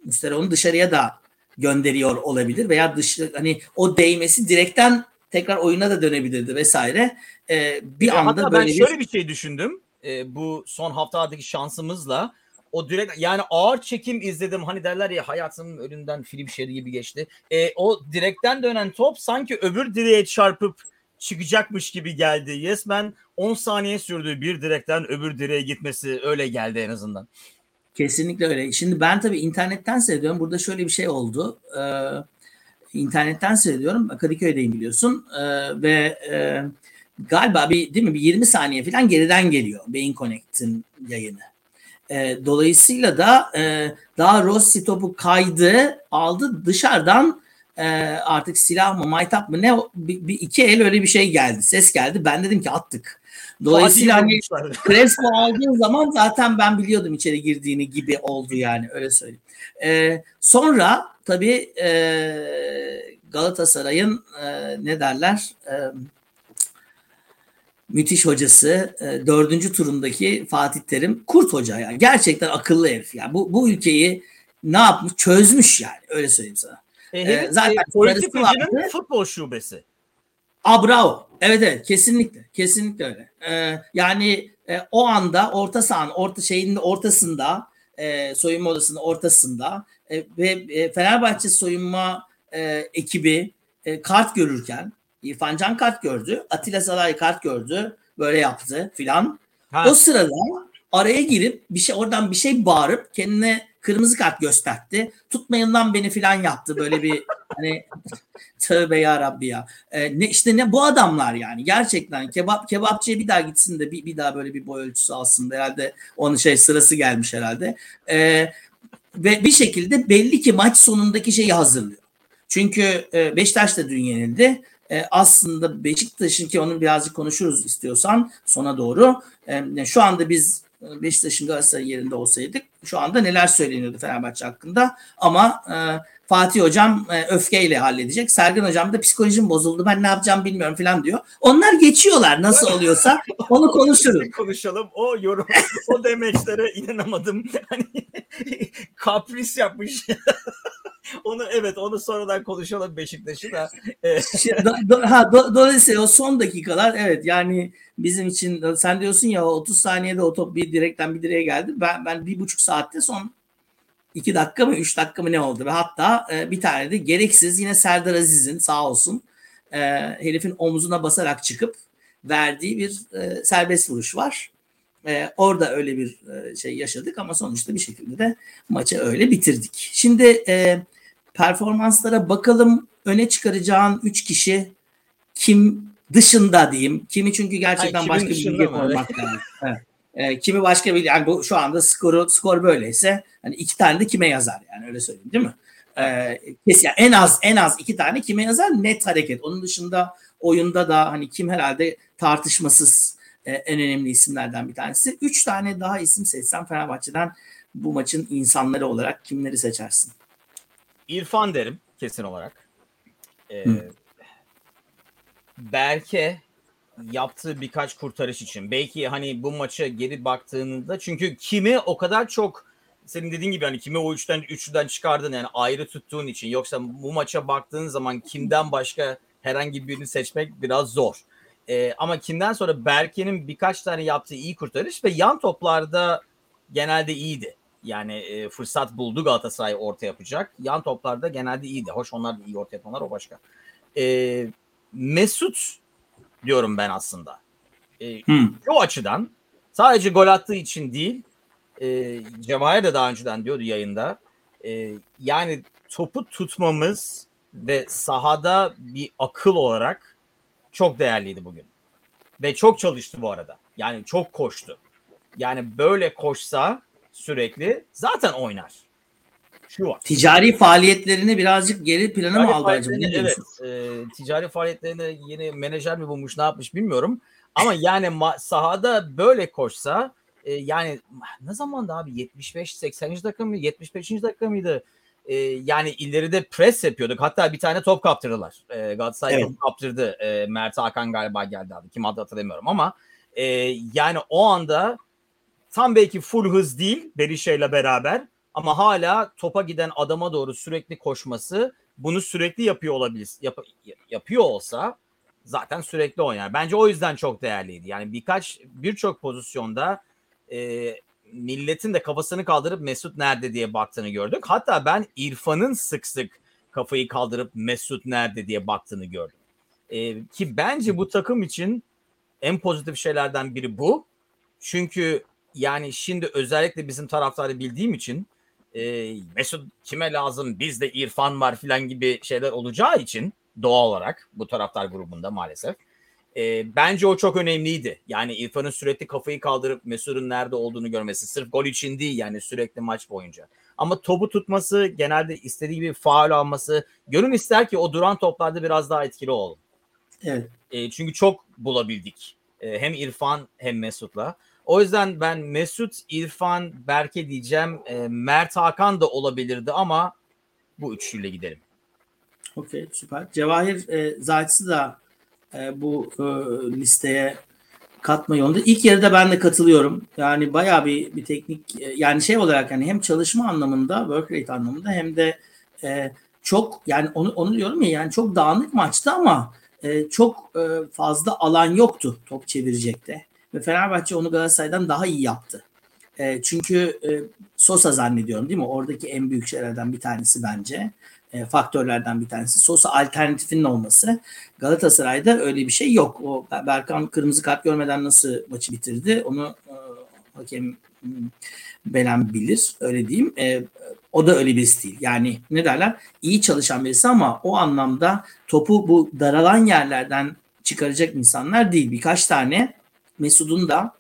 Mustera onu dışarıya da gönderiyor olabilir veya dış hani o değmesi direkten tekrar oyuna da dönebilirdi vesaire. E, bir ya anda böyle ben şöyle bir şey düşündüm. E, bu son haftalardaki şansımızla o direkt yani ağır çekim izledim. Hani derler ya hayatımın önünden film şeridi gibi geçti. E, o direkten dönen top sanki öbür direğe çarpıp çıkacakmış gibi geldi. Yes ben 10 saniye sürdü bir direkten öbür direğe gitmesi öyle geldi en azından. Kesinlikle öyle. Şimdi ben tabii internetten seyrediyorum. Burada şöyle bir şey oldu. Ee, internetten seyrediyorum. Kadıköy'deyim biliyorsun. Ee, ve e, galiba bir değil mi bir 20 saniye falan geriden geliyor Beyin Connect'in yayını. E, dolayısıyla da e, daha Rossi topu kaydı, aldı dışarıdan e, artık silah mı, maytap mı ne bir, bir iki el öyle bir şey geldi. Ses geldi. Ben dedim ki attık. Dolayısıyla hani Crespo aldığı zaman zaten ben biliyordum içeri girdiğini gibi oldu yani öyle söyleyeyim. E, sonra tabii e, Galatasaray'ın e, ne derler e, müthiş hocası e, dördüncü turundaki Fatih Terim Kurt Hoca yani gerçekten akıllı herif yani bu, bu ülkeyi ne yapmış çözmüş yani öyle söyleyeyim sana. E, e, zaten e, politikacının futbol şubesi. Aa bravo. Evet evet kesinlikle. Kesinlikle öyle. Ee, yani e, o anda orta sahanın orta şeyinin ortasında e, soyunma odasının ortasında e, ve e, Fenerbahçe soyunma e, ekibi e, kart görürken İrfan Can kart gördü. Atilla Salay kart gördü. Böyle yaptı filan. O sırada araya girip bir şey oradan bir şey bağırıp kendine kırmızı kart gösterdi. Tutmayın lan beni filan yaptı. Böyle bir hani tövbe ya Rabbi ya. Ee, ne işte ne bu adamlar yani gerçekten kebap kebapçıya bir daha gitsin de bir, bir daha böyle bir boy ölçüsü alsın herhalde onun şey sırası gelmiş herhalde. Ee, ve bir şekilde belli ki maç sonundaki şeyi hazırlıyor. Çünkü e, Beşiktaş da dün yenildi. E, aslında Beşiktaş'ın ki onu birazcık konuşuruz istiyorsan sona doğru. E, şu anda biz Beşiktaş'ın Galatasaray yerinde olsaydık şu anda neler söyleniyordu Fenerbahçe hakkında ama e, Fatih hocam e, öfkeyle halledecek. Sergen hocam da psikolojim bozuldu ben ne yapacağım bilmiyorum falan diyor. Onlar geçiyorlar nasıl oluyorsa onu konuşuruz. Konuşalım. O yorum, o demeçlere inanamadım. Hani kapris yapmış. onu evet onu sonradan konuşalım Beşiktaş'ı da. do, do, ha, do, dolayısıyla o son dakikalar evet yani bizim için sen diyorsun ya 30 saniyede o top bir direkten bir direğe geldi. Ben ben bir buçuk saatte son iki dakika mı üç dakika mı ne oldu ve hatta e, bir tane de gereksiz yine Serdar Aziz'in sağ olsun e, herifin omzuna basarak çıkıp verdiği bir e, serbest vuruş var. E, orada öyle bir e, şey yaşadık ama sonuçta bir şekilde de maçı öyle bitirdik. Şimdi e, performanslara bakalım öne çıkaracağın üç kişi kim dışında diyeyim. Kimi çünkü gerçekten Ay, başka bir bilgi koymak lazım. Evet. E, kimi başka bir yani bu şu anda skoru skor böyleyse hani iki tane de kime yazar yani öyle söyleyeyim değil mi? E, kes yani en az en az iki tane kime yazar net hareket. Onun dışında oyunda da hani kim herhalde tartışmasız e, en önemli isimlerden bir tanesi. Üç tane daha isim seçsem Fenerbahçe'den bu maçın insanları olarak kimleri seçersin? İrfan derim kesin olarak. Ee, Berke yaptığı birkaç kurtarış için. Belki hani bu maça geri baktığında çünkü kimi o kadar çok senin dediğin gibi hani kimi o üçten üçlüden çıkardın yani ayrı tuttuğun için yoksa bu maça baktığın zaman kimden başka herhangi birini seçmek biraz zor. Ee, ama kimden sonra Berke'nin birkaç tane yaptığı iyi kurtarış ve yan toplarda genelde iyiydi. Yani e, fırsat buldu Galatasaray orta yapacak. Yan toplarda genelde iyiydi. Hoş onlar da iyi orta yapanlar o başka. Ee, Mesut diyorum ben aslında. E, hmm. Şu açıdan sadece gol attığı için değil e, Cevahir de daha önceden diyordu yayında. E, yani topu tutmamız ve sahada bir akıl olarak çok değerliydi bugün. Ve çok çalıştı bu arada. Yani çok koştu. Yani böyle koşsa sürekli zaten oynar. Şu var. Ticari faaliyetlerini birazcık geri plana mı aldı acaba? Evet. E, ticari faaliyetlerini yeni menajer mi bulmuş ne yapmış bilmiyorum. Ama yani sahada böyle koşsa e, yani ne zaman da abi 75 80. dakika mı 75. dakika mıydı? E, yani ileride pres yapıyorduk. Hatta bir tane top kaptırdılar. E, Galatasaray evet. top kaptırdı. E, Mert Hakan galiba geldi abi. Kim adı hatırlamıyorum ama e, yani o anda tam belki full hız değil Berisha ile beraber ama hala topa giden adama doğru sürekli koşması bunu sürekli yapıyor olabilir. Yap, yapıyor olsa zaten sürekli oynar. Bence o yüzden çok değerliydi. Yani birkaç birçok pozisyonda e, milletin de kafasını kaldırıp Mesut nerede diye baktığını gördük. Hatta ben İrfan'ın sık sık kafayı kaldırıp Mesut nerede diye baktığını gördüm. E, ki bence bu takım için en pozitif şeylerden biri bu. Çünkü yani şimdi özellikle bizim taraftarı bildiğim için e, Mesut kime lazım bizde İrfan var filan gibi şeyler olacağı için doğal olarak bu taraftar grubunda maalesef. E, bence o çok önemliydi. Yani İrfan'ın sürekli kafayı kaldırıp Mesut'un nerede olduğunu görmesi. Sırf gol için değil yani sürekli maç boyunca. Ama topu tutması, genelde istediği gibi faal alması. Gönül ister ki o duran toplarda biraz daha etkili olun. Evet. E, çünkü çok bulabildik. E, hem İrfan hem Mesut'la. O yüzden ben Mesut, İrfan, Berke diyeceğim. E, Mert Hakan da olabilirdi ama bu üçlüyle gidelim. Okey süper. Cevahir e, Zayt'sı da e, bu e, listeye katma yolunda. İlk yarıda ben de katılıyorum. Yani bayağı bir, bir teknik e, yani şey olarak yani hem çalışma anlamında work rate anlamında hem de e, çok yani onu, onu diyorum ya yani çok dağınık maçtı ama e, çok e, fazla alan yoktu top çevirecekte. Ve Fenerbahçe onu Galatasaray'dan daha iyi yaptı. E, çünkü e, Sosa zannediyorum değil mi? Oradaki en büyük şeylerden bir tanesi bence. E, faktörlerden bir tanesi. Sosa alternatifinin olması. Galatasaray'da öyle bir şey yok. O Berkan kırmızı kart görmeden nasıl maçı bitirdi? Onu e, hakem hmm, Belen bilir. Öyle diyeyim. E, o da öyle birisi değil. Yani ne derler? İyi çalışan birisi ama o anlamda topu bu daralan yerlerden çıkaracak insanlar değil. Birkaç tane Mesud'un da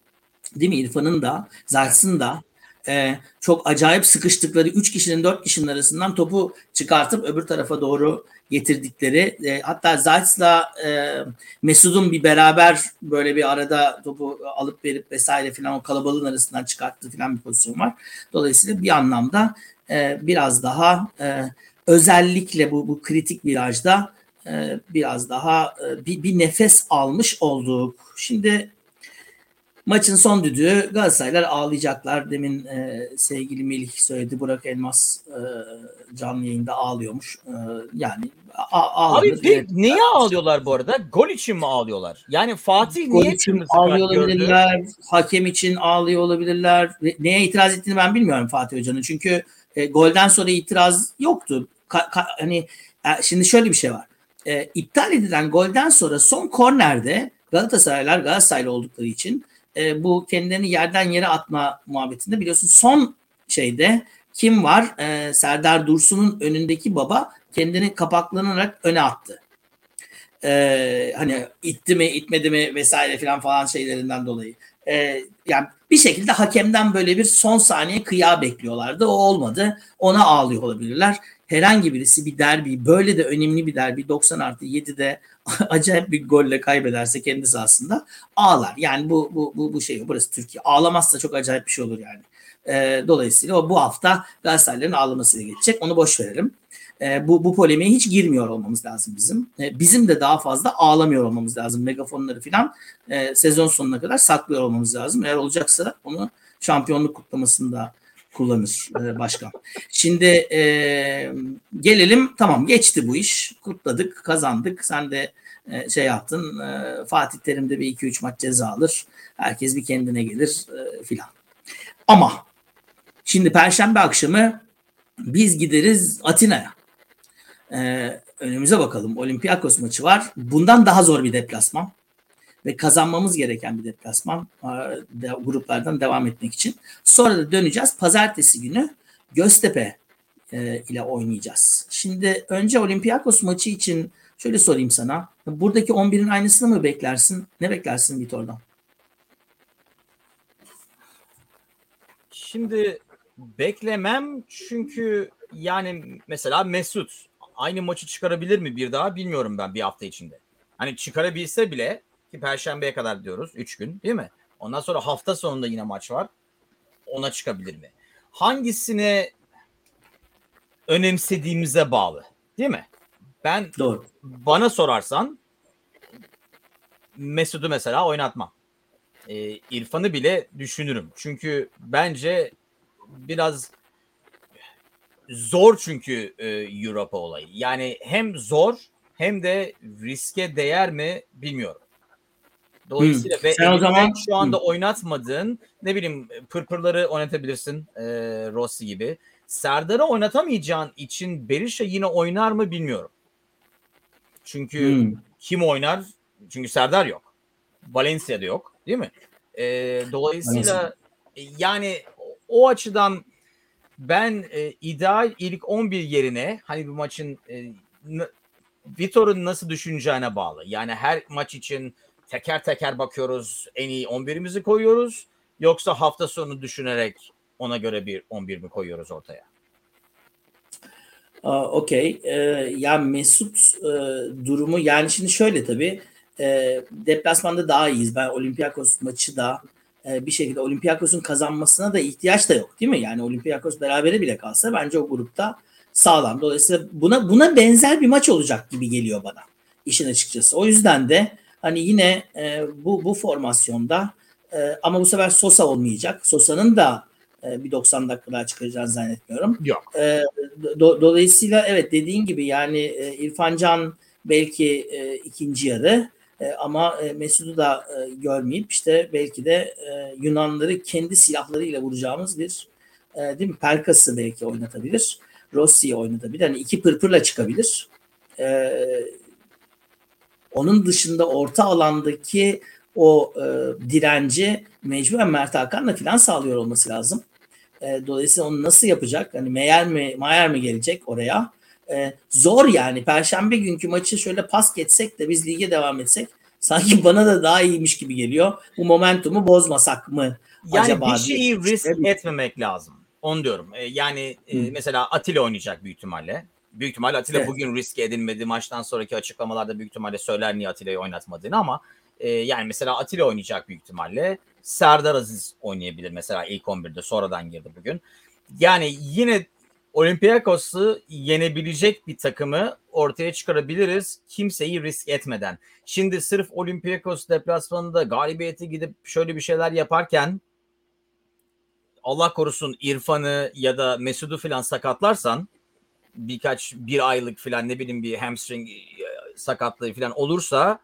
değil mi İrfan'ın da Zayt'sın da e, çok acayip sıkıştıkları 3 kişinin 4 kişinin arasından topu çıkartıp öbür tarafa doğru getirdikleri e, hatta Zayt'la e, Mesud'un bir beraber böyle bir arada topu alıp verip vesaire filan o kalabalığın arasından çıkarttığı filan bir pozisyon var. Dolayısıyla bir anlamda e, biraz daha e, özellikle bu, bu kritik virajda e, biraz daha e, bir, bir nefes almış olduk. Şimdi maçın son düdüğü Galatasaraylar ağlayacaklar. Demin e, sevgili Melih söyledi. Burak Elmas e, canlı yayında ağlıyormuş. E, yani a- Abi bir, niye ağlıyorlar bu arada? Gol için mi ağlıyorlar? Yani Fatih Gol niye için ağlıyor olabilirler. Gördü? Hakem için ağlıyor olabilirler. Neye itiraz ettiğini ben bilmiyorum Fatih Hoca'nın. Çünkü e, golden sonra itiraz yoktu. Ka- ka- hani e, şimdi şöyle bir şey var. E, iptal edilen golden sonra son kornerde Galatasaraylar Galatasaraylı oldukları için e, bu kendilerini yerden yere atma muhabbetinde biliyorsun son şeyde kim var? E, Serdar Dursun'un önündeki baba kendini kapaklanarak öne attı. E, hani itti mi itmedi mi vesaire filan falan şeylerinden dolayı. E, yani bir şekilde hakemden böyle bir son saniye kıya bekliyorlardı. O olmadı. Ona ağlıyor olabilirler. Herhangi birisi bir derbi böyle de önemli bir derbi 90 artı 7'de acayip bir golle kaybederse kendisi aslında ağlar. Yani bu bu bu, bu şey burası Türkiye. Ağlamazsa çok acayip bir şey olur yani. E, dolayısıyla o bu hafta Galatasaray'ların ağlamasıyla geçecek. Onu boş verelim. E, bu, bu polemiğe hiç girmiyor olmamız lazım bizim. E, bizim de daha fazla ağlamıyor olmamız lazım. Megafonları falan e, sezon sonuna kadar saklıyor olmamız lazım. Eğer olacaksa onu şampiyonluk kutlamasında kullanır e, başkan. Şimdi e, gelelim tamam geçti bu iş. Kutladık, kazandık. Sen de e, şey yaptın. E, Fatih Terim de bir 2-3 maç ceza alır. Herkes bir kendine gelir e, filan. Ama şimdi perşembe akşamı biz gideriz Atina'ya. Ee, önümüze bakalım. Olympiakos maçı var. Bundan daha zor bir deplasman ve kazanmamız gereken bir deplasman de, gruplardan devam etmek için. Sonra da döneceğiz. Pazartesi günü Göztepe e, ile oynayacağız. Şimdi önce Olympiakos maçı için şöyle sorayım sana. Buradaki 11'in aynısını mı beklersin? Ne beklersin Vitor'dan? Şimdi beklemem çünkü yani mesela Mesut aynı maçı çıkarabilir mi bir daha bilmiyorum ben bir hafta içinde. Hani çıkarabilse bile ki perşembeye kadar diyoruz 3 gün değil mi? Ondan sonra hafta sonunda yine maç var. Ona çıkabilir mi? Hangisine önemsediğimize bağlı değil mi? Ben Doğru. bana sorarsan Mesut'u mesela oynatmam. Ee, İrfan'ı bile düşünürüm. Çünkü bence biraz zor çünkü e, Europa olayı. Yani hem zor hem de riske değer mi bilmiyorum. Dolayısıyla ve Sen o zaman şu anda hmm. oynatmadığın ne bileyim pırpırları oynatabilirsin e, Rossi gibi. Serdar'ı oynatamayacağın için Berisha yine oynar mı bilmiyorum. Çünkü hmm. kim oynar? Çünkü Serdar yok. Valencia'da yok değil mi? E, dolayısıyla e, yani o açıdan ben e, ideal ilk 11 yerine hani bu maçın e, Vitor'un nasıl düşüneceğine bağlı. Yani her maç için teker teker bakıyoruz en iyi 11'imizi koyuyoruz yoksa hafta sonu düşünerek ona göre bir 11 mi koyuyoruz ortaya? Okey. Ee, ya Mesut e, durumu yani şimdi şöyle tabii e, deplasmanda daha iyiyiz. Ben Olympiakos maçı da e, bir şekilde Olympiakos'un kazanmasına da ihtiyaç da yok değil mi? Yani Olympiakos berabere bile kalsa bence o grupta sağlam. Dolayısıyla buna buna benzer bir maç olacak gibi geliyor bana işin açıkçası. O yüzden de hani yine e, bu bu formasyonda e, ama bu sefer Sosa olmayacak. Sosa'nın da e, bir 90 dakika daha çıkaracağını zannetmiyorum. Yok. E, do, dolayısıyla evet dediğin gibi yani e, İrfan Can belki e, ikinci yarı e, ama e, Mesut'u da e, görmeyip işte belki de e, Yunanları kendi silahlarıyla vuracağımız bir e, değil mi? Pelkas'ı belki oynatabilir. Rossi'yi oynatabilir. Hani iki pırpırla çıkabilir. E, onun dışında orta alandaki o e, direnci mecburen Mert Hakan'la falan sağlıyor olması lazım. E, dolayısıyla onu nasıl yapacak? Hani Meyer mi, Mayer mi gelecek oraya? E, zor yani. Perşembe günkü maçı şöyle pas geçsek de biz lige devam etsek sanki bana da daha iyiymiş gibi geliyor. Bu momentumu bozmasak mı yani acaba? bir şeyi risk etmemek lazım. Onu diyorum. E, yani e, mesela Atilla oynayacak büyük ihtimalle. Büyük ihtimalle Atilla evet. bugün riske edilmedi. Maçtan sonraki açıklamalarda büyük ihtimalle söyler niye Atilla'yı oynatmadığını ama e, yani mesela Atilla oynayacak büyük ihtimalle. Serdar Aziz oynayabilir mesela ilk 11'de sonradan girdi bugün. Yani yine Olympiakos'u yenebilecek bir takımı ortaya çıkarabiliriz kimseyi risk etmeden. Şimdi sırf Olympiakos deplasmanında galibiyeti gidip şöyle bir şeyler yaparken Allah korusun İrfan'ı ya da Mesut'u falan sakatlarsan birkaç bir aylık falan ne bileyim bir hamstring e, sakatlığı falan olursa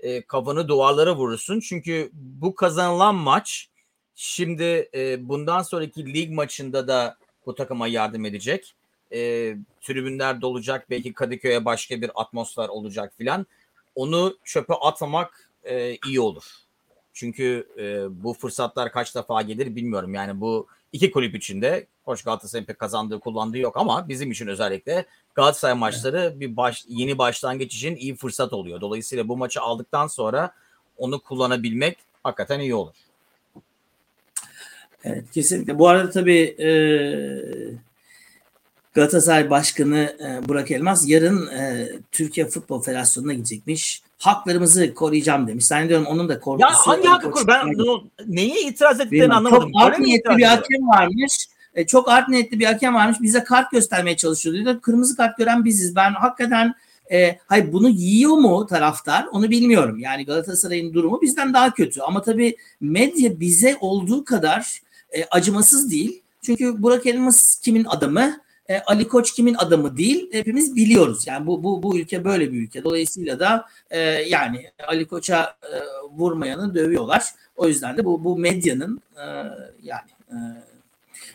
e, kafanı duvarlara vurursun. Çünkü bu kazanılan maç şimdi e, bundan sonraki lig maçında da bu takıma yardım edecek. E, tribünler dolacak. Belki Kadıköy'e başka bir atmosfer olacak filan. Onu çöpe atmamak e, iyi olur. Çünkü e, bu fırsatlar kaç defa gelir bilmiyorum. Yani bu iki kulüp içinde hoş Galatasaray'ın pek kazandığı kullandığı yok ama bizim için özellikle Galatasaray maçları bir baş, yeni başlangıç için iyi fırsat oluyor. Dolayısıyla bu maçı aldıktan sonra onu kullanabilmek hakikaten iyi olur. Evet kesinlikle. Bu arada tabii e, Galatasaray Başkanı e, Burak Elmas yarın e, Türkiye Futbol Federasyonu'na gidecekmiş. Haklarımızı koruyacağım demiş. Zannediyorum onun da korkusu. Ya hangi hakkı koruyor? Ben bunu, neye itiraz ettiklerini anlamadım. Çok art niyetli bir hakem varmış. E, çok art niyetli bir hakem varmış. Bize kart göstermeye çalışıyor. Diyor. Kırmızı kart gören biziz. Ben hakikaten e, hayır bunu yiyor mu taraftar onu bilmiyorum. Yani Galatasaray'ın durumu bizden daha kötü. Ama tabii medya bize olduğu kadar e, acımasız değil. Çünkü Burak Elmas kimin adamı? E, Ali Koç kimin adamı değil hepimiz biliyoruz. Yani bu bu bu ülke böyle bir ülke. Dolayısıyla da e, yani Ali Koç'a e, vurmayanı dövüyorlar. O yüzden de bu bu medyanın e, yani e,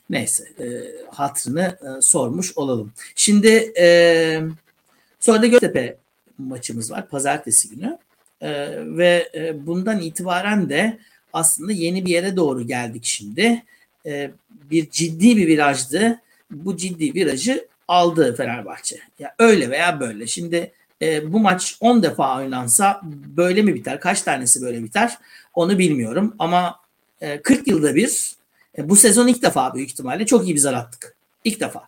neyse e, hatrını e, sormuş olalım. Şimdi e, sonra da Göztepe maçımız var pazartesi günü. E, ve e, bundan itibaren de aslında yeni bir yere doğru geldik şimdi. E, bir ciddi bir virajdı bu ciddi virajı aldı Fenerbahçe. Ya öyle veya böyle. Şimdi e, bu maç 10 defa oynansa böyle mi biter? Kaç tanesi böyle biter? Onu bilmiyorum ama e, 40 yılda bir e, bu sezon ilk defa büyük ihtimalle çok iyi bir zar attık. İlk defa.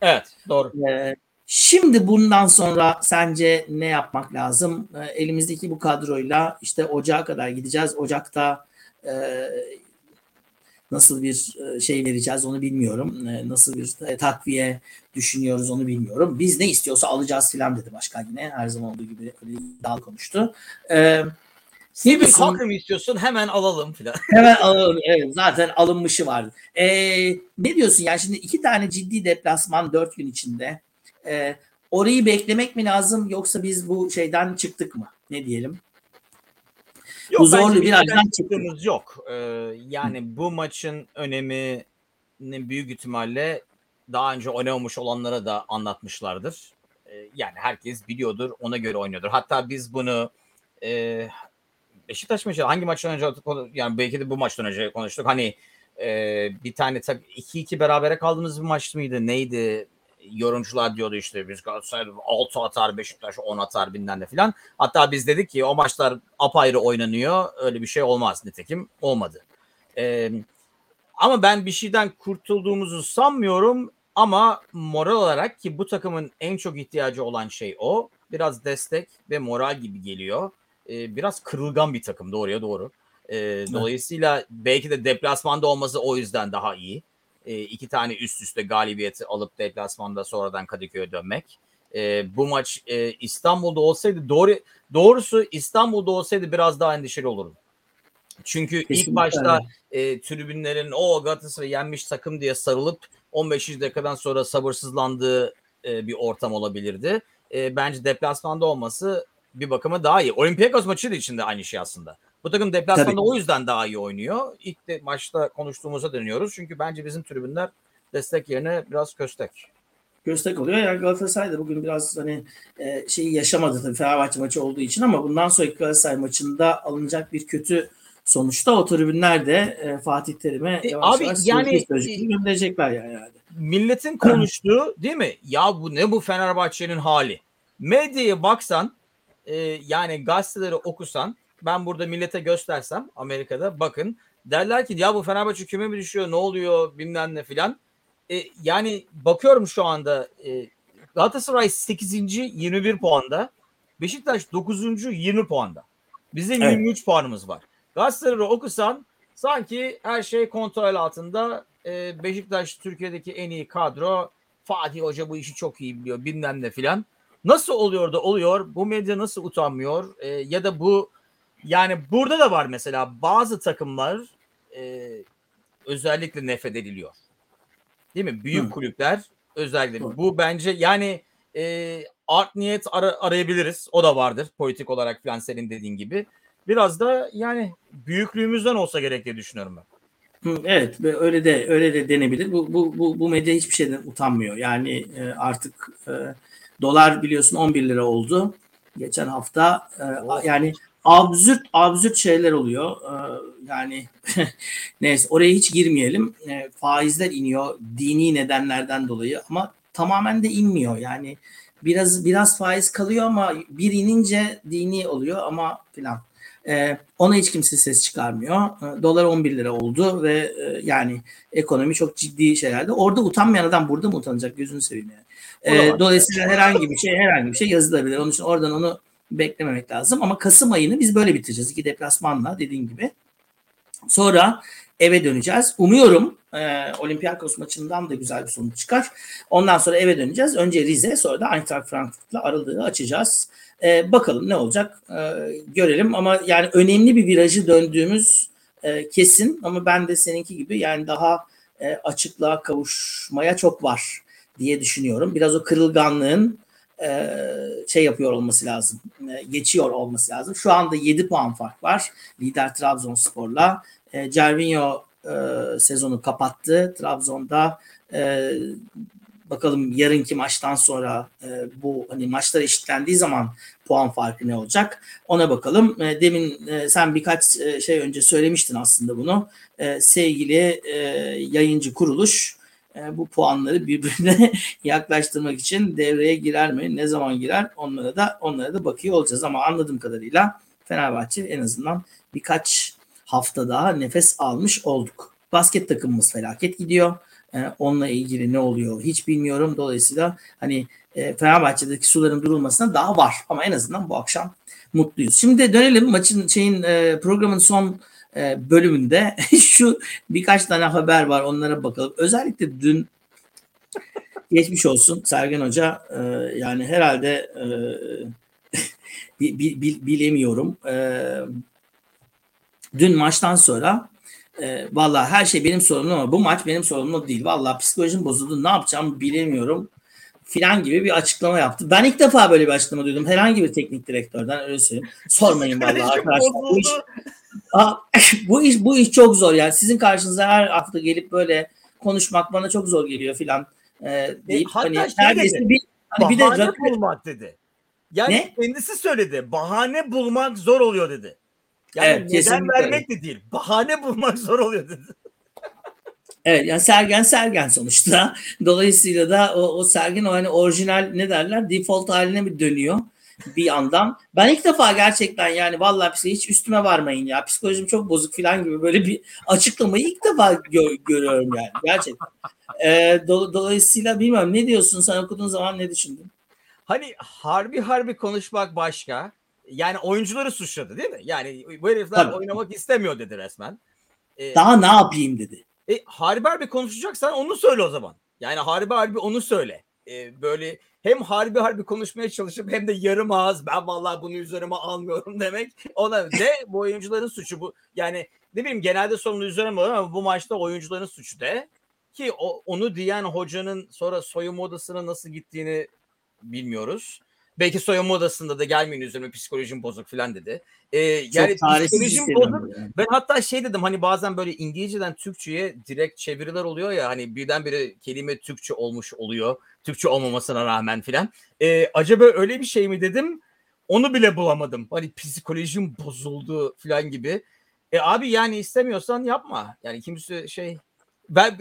Evet doğru. E, şimdi bundan sonra sence ne yapmak lazım? E, elimizdeki bu kadroyla işte Ocağa kadar gideceğiz. Ocak'ta e, nasıl bir e, şey vereceğiz onu bilmiyorum. E, nasıl bir e, takviye düşünüyoruz onu bilmiyorum. Biz ne istiyorsa alacağız filan dedi başkan yine. Her zaman olduğu gibi öyle iddialı konuştu. Ee, Steven Cocker mı istiyorsun? Hemen alalım filan. Hemen alalım. Evet, zaten alınmışı vardı. Ee, ne diyorsun? Yani şimdi iki tane ciddi deplasman dört gün içinde. Ee, orayı beklemek mi lazım yoksa biz bu şeyden çıktık mı? Ne diyelim? Yok, bu zorlu bir açıdan çıktığımız yok. Ee, yani bu maçın önemini büyük ihtimalle daha önce oynamamış olanlara da anlatmışlardır. Ee, yani herkes biliyordur, ona göre oynuyordur. Hatta biz bunu e, Beşiktaş maçı hangi maçtan önce yani belki de bu maçtan önce konuştuk. Hani e, bir tane tak 2-2 berabere kaldığımız bir maç mıydı? Neydi? Yorumcular diyordu işte biz Galatasaray 6 atar Beşiktaş 10 atar bilmem ne filan. Hatta biz dedik ki o maçlar apayrı oynanıyor. Öyle bir şey olmaz nitekim olmadı. Ee, ama ben bir şeyden kurtulduğumuzu sanmıyorum ama moral olarak ki bu takımın en çok ihtiyacı olan şey o. Biraz destek ve moral gibi geliyor. Ee, biraz kırılgan bir takım doğruya doğru. Ee, dolayısıyla belki de deplasmanda olması o yüzden daha iyi e, iki tane üst üste galibiyeti alıp deplasmanda sonradan Kadıköy'e dönmek. E, bu maç e, İstanbul'da olsaydı doğru doğrusu İstanbul'da olsaydı biraz daha endişeli olurdum. Çünkü Kesinlikle. ilk başta e, tribünlerin o Galatasaray yenmiş takım diye sarılıp 15. dakikadan sonra sabırsızlandığı e, bir ortam olabilirdi. E, bence deplasmanda olması bir bakıma daha iyi. Olympiakos maçı da içinde aynı şey aslında. Bu takım deplasmanda Tabii. o yüzden daha iyi oynuyor. İlk de maçta konuştuğumuza dönüyoruz. Çünkü bence bizim tribünler destek yerine biraz köstek. Köstek oluyor. Yani Galatasaray da bugün biraz hani e, şeyi yaşamadı tabii Fenerbahçe maçı olduğu için ama bundan sonraki Galatasaray maçında alınacak bir kötü sonuçta o tribünler de e, Fatih Terim'e e, yavaş abi, yavaş yani, gönderecekler yani, yani. Milletin konuştuğu değil mi? Ya bu ne bu Fenerbahçe'nin hali? Medyaya baksan e, yani gazeteleri okusan ben burada millete göstersem Amerika'da bakın derler ki ya bu Fenerbahçe küme mi düşüyor ne oluyor bilmem ne filan. E, yani bakıyorum şu anda e, Galatasaray 8. 21 puanda. Beşiktaş 9. 20 puanda. Bizim evet. 23 puanımız var. Galatasaray'ı okusan sanki her şey kontrol altında. E, Beşiktaş Türkiye'deki en iyi kadro. Fatih Hoca bu işi çok iyi biliyor bilmem ne filan. Nasıl oluyor da oluyor? Bu medya nasıl utanmıyor? E, ya da bu yani burada da var mesela bazı takımlar e, özellikle nefret ediliyor. Değil mi? Büyük Hı. kulüpler özellikle. Hı. Bu bence yani e, art niyet ara, arayabiliriz. O da vardır politik olarak falan senin dediğin gibi. Biraz da yani büyüklüğümüzden olsa gerek diye düşünüyorum ben. Evet öyle de öyle de denebilir. Bu bu bu, bu medya hiçbir şeyden utanmıyor. Yani e, artık e, dolar biliyorsun 11 lira oldu. Geçen hafta e, yani absürt absürt şeyler oluyor. E, yani neyse oraya hiç girmeyelim. E, faizler iniyor dini nedenlerden dolayı ama tamamen de inmiyor. Yani biraz biraz faiz kalıyor ama bir inince dini oluyor ama filan. E, ona hiç kimse ses çıkarmıyor. E, dolar 11 lira oldu ve e, yani ekonomi çok ciddi şeylerde. Orada utanmayan adam burada mı utanacak gözünü seveyim yani. E, dolayısıyla herhangi bir şey herhangi bir şey yazılabilir. Onun için oradan onu beklememek lazım. Ama Kasım ayını biz böyle bitireceğiz. İki deplasmanla dediğim gibi. Sonra eve döneceğiz. Umuyorum e, Olympiakos maçından da güzel bir sonuç çıkar. Ondan sonra eve döneceğiz. Önce Rize sonra da Eintracht Frankfurt'la aralığı açacağız. E, bakalım ne olacak e, görelim ama yani önemli bir virajı döndüğümüz e, kesin ama ben de seninki gibi yani daha e, açıklığa kavuşmaya çok var diye düşünüyorum. Biraz o kırılganlığın e, şey yapıyor olması lazım. E, geçiyor olması lazım. Şu anda 7 puan fark var. Lider Trabzonspor'la. E, Cervinho e, sezonu kapattı. Trabzon'da e, bakalım yarınki maçtan sonra e, bu hani maçlar eşitlendiği zaman puan farkı ne olacak ona bakalım. E, demin e, sen birkaç e, şey önce söylemiştin aslında bunu. E, sevgili e, yayıncı kuruluş e, bu puanları birbirine yaklaştırmak için devreye girer mi? Ne zaman girer? Onlara da onlara da bakıyor olacağız ama anladığım kadarıyla Fenerbahçe en azından birkaç hafta daha nefes almış olduk. Basket takımımız felaket gidiyor. E, onunla ilgili ne oluyor hiç bilmiyorum. Dolayısıyla hani e, Fenerbahçe'deki suların durulmasına daha var. Ama en azından bu akşam mutluyuz. Şimdi dönelim maçın şeyin e, programın son e, bölümünde şu birkaç tane haber var onlara bakalım. Özellikle dün geçmiş olsun Sergen Hoca e, yani herhalde e, bil, bil, bilemiyorum. E, dün maçtan sonra e, valla her şey benim sorumlum ama bu maç benim sorumlum değil. Valla psikolojim bozuldu ne yapacağımı bilemiyorum filan gibi bir açıklama yaptı. Ben ilk defa böyle bir açıklama duydum. Herhangi bir teknik direktörden öyle söyleyeyim. Sormayın vallahi arkadaşlar. Bu iş, bu iş bu iş çok zor yani. Sizin karşınıza her hafta gelip böyle konuşmak bana çok zor geliyor filan e, deyip Hatta hani şey neredeyse dedi, bir hani bir de rakı... bulmak dedi. Yani ne? kendisi söyledi. Bahane bulmak zor oluyor dedi. Yani evet, neden vermek de değil. Bahane bulmak zor oluyor dedi. Evet yani Sergen Sergen sonuçta. Dolayısıyla da o, o Sergen o hani orijinal ne derler default haline bir dönüyor bir yandan. Ben ilk defa gerçekten yani vallahi size hiç üstüme varmayın ya. Psikolojim çok bozuk falan gibi böyle bir açıklamayı ilk defa gö- görüyorum yani gerçekten. Ee, do- dolayısıyla bilmiyorum ne diyorsun sen okuduğun zaman ne düşündün? Hani harbi harbi konuşmak başka. Yani oyuncuları suçladı değil mi? Yani bu herifler Tabii. oynamak istemiyor dedi resmen. Ee, Daha ne yapayım dedi. E, harbi harbi konuşacaksan onu söyle o zaman. Yani harbi harbi onu söyle. E, böyle hem harbi harbi konuşmaya çalışıp hem de yarım ağız ben vallahi bunu üzerime almıyorum demek. Ona de bu oyuncuların suçu bu. Yani ne bileyim genelde sorumlu üzerime ama bu maçta oyuncuların suçu de. Ki o, onu diyen hocanın sonra soyunma odasına nasıl gittiğini bilmiyoruz. Belki soyunma odasında da gelmeyin üzerine psikolojim bozuk falan dedi. Ee, yani psikolojim bozuk. Yani. Ben hatta şey dedim hani bazen böyle İngilizceden Türkçe'ye direkt çeviriler oluyor ya hani birdenbire kelime Türkçe olmuş oluyor. Türkçe olmamasına rağmen filan. Ee, acaba öyle bir şey mi dedim. Onu bile bulamadım. Hani psikolojim bozuldu filan gibi. E abi yani istemiyorsan yapma. Yani kimse şey ben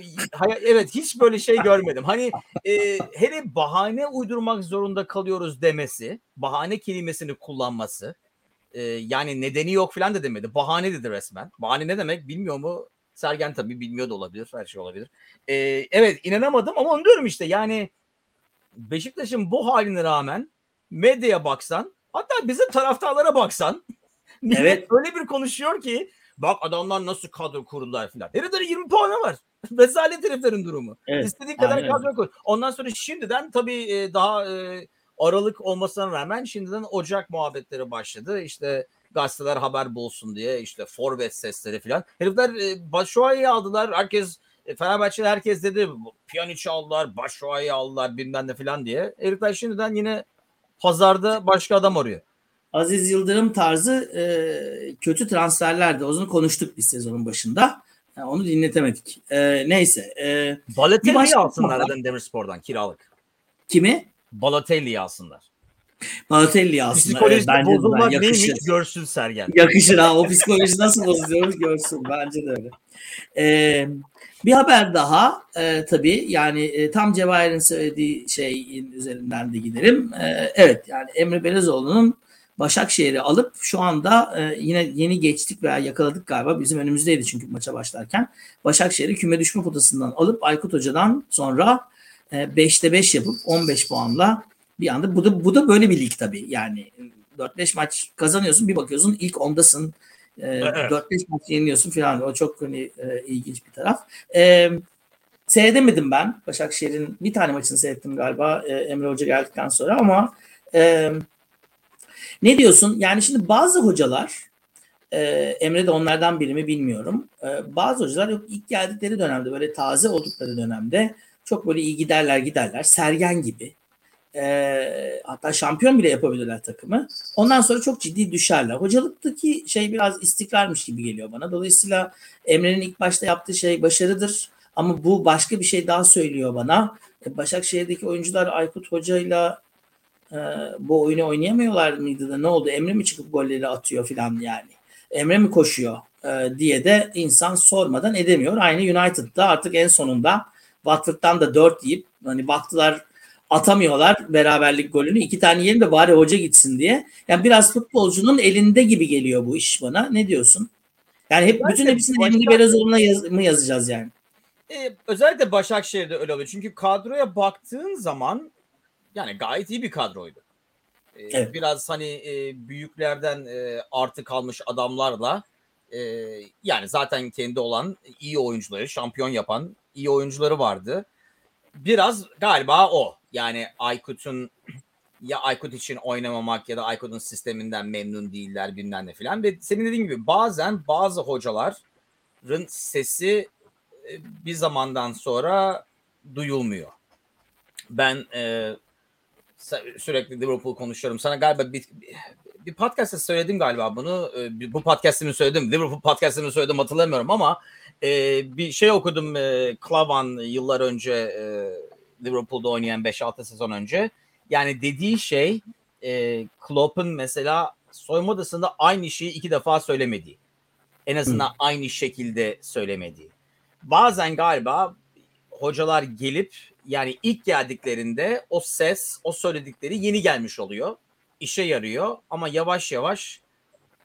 evet hiç böyle şey görmedim. Hani e, hele bahane uydurmak zorunda kalıyoruz demesi, bahane kelimesini kullanması. E, yani nedeni yok falan da demedi. Bahane dedi resmen. Bahane ne demek bilmiyor mu? Sergen tabii bilmiyor da olabilir. Her şey olabilir. E, evet inanamadım ama onu diyorum işte. Yani Beşiktaş'ın bu haline rağmen medyaya baksan hatta bizim taraftarlara baksan evet. öyle bir konuşuyor ki Bak adamlar nasıl kadro kurdular filan. Heriflerin 20 puanı var. Rezalet heriflerin durumu. Evet. İstediği kadar Aynen. kadro kur. Ondan sonra şimdiden tabii e, daha e, Aralık olmasına rağmen şimdiden Ocak muhabbetleri başladı. İşte gazeteler haber bulsun diye işte forvet sesleri filan. Herifler e, Başuay'ı aldılar. Herkes e, Fenerbahçe'de herkes dedi Pjanic aldılar, Başuay'ı aldılar bilmem ne filan diye. Herifler şimdiden yine pazarda başka adam arıyor. Aziz Yıldırım tarzı e, kötü transferlerdi. Onu konuştuk biz sezonun başında. Yani onu dinletemedik. E, neyse. E, Balotelli'yi alsınlar neden Demirspor'dan kiralık. Kimi? Balotelli'yi alsınlar. Balotelli'yi alsınlar. Psikolojide evet, bozulmak neymiş görsün Sergen. Yakışır ha. O psikoloji nasıl bozuluyoruz görsün. Bence de öyle. Ee, bir haber daha e, tabii yani e, tam Cevahir'in söylediği şeyin üzerinden de giderim. E, evet yani Emre Belezoğlu'nun Başakşehir'i alıp şu anda e, yine yeni geçtik veya yakaladık galiba bizim önümüzdeydi çünkü maça başlarken. Başakşehir'i küme düşme potasından alıp Aykut Hoca'dan sonra e, 5'te 5 yapıp 15 puanla bir anda bu da bu da böyle bir lig tabii. Yani 4-5 maç kazanıyorsun bir bakıyorsun ilk ondasın. E, evet. 4-5 maç yeniliyorsun falan. O çok hani e, ilginç bir taraf. E, seyredemedim ben. Başakşehir'in bir tane maçını seyrettim galiba e, Emre Hoca geldikten sonra ama e, ne diyorsun? Yani şimdi bazı hocalar e, Emre de onlardan biri mi bilmiyorum. E, bazı hocalar yok ilk geldikleri dönemde böyle taze oldukları dönemde çok böyle iyi giderler giderler. Sergen gibi. E, hatta şampiyon bile yapabilirler takımı. Ondan sonra çok ciddi düşerler. Hocalıktaki şey biraz istikrarmış gibi geliyor bana. Dolayısıyla Emre'nin ilk başta yaptığı şey başarıdır. Ama bu başka bir şey daha söylüyor bana. E, Başakşehir'deki oyuncular Aykut Hoca'yla e, bu oyunu oynayamıyorlar mıydı da ne oldu? Emre mi çıkıp golleri atıyor filan yani. Emre mi koşuyor e, diye de insan sormadan edemiyor. Aynı United'da artık en sonunda Watford'dan da 4 deyip hani baktılar atamıyorlar beraberlik golünü. iki tane yerim de bari hoca gitsin diye. Yani biraz futbolcunun elinde gibi geliyor bu iş bana. Ne diyorsun? Yani hep bütün hepsini Emre Belezoğlu'na yaz, mı yazacağız yani? Ee, özellikle Başakşehir'de öyle oluyor. Çünkü kadroya baktığın zaman yani gayet iyi bir kadroydu. Ee, evet. Biraz hani e, büyüklerden e, artı kalmış adamlarla e, yani zaten kendi olan iyi oyuncuları, şampiyon yapan iyi oyuncuları vardı. Biraz galiba o. Yani Aykut'un ya Aykut için oynamamak ya da Aykut'un sisteminden memnun değiller bilmem ne filan. Ve senin dediğin gibi bazen bazı hocaların sesi e, bir zamandan sonra duyulmuyor. Ben e, sürekli Liverpool konuşuyorum. Sana galiba bir, bir podcast'ta söyledim galiba bunu. E, bu podcast'imi söyledim. Liverpool podcast'imi söyledim hatırlamıyorum ama e, bir şey okudum e, Klavan yıllar önce e, Liverpool'da oynayan 5-6 sezon önce. Yani dediği şey e, Klopp'un mesela soyunma odasında aynı şeyi iki defa söylemediği. En azından hmm. aynı şekilde söylemediği. Bazen galiba hocalar gelip yani ilk geldiklerinde o ses, o söyledikleri yeni gelmiş oluyor. İşe yarıyor ama yavaş yavaş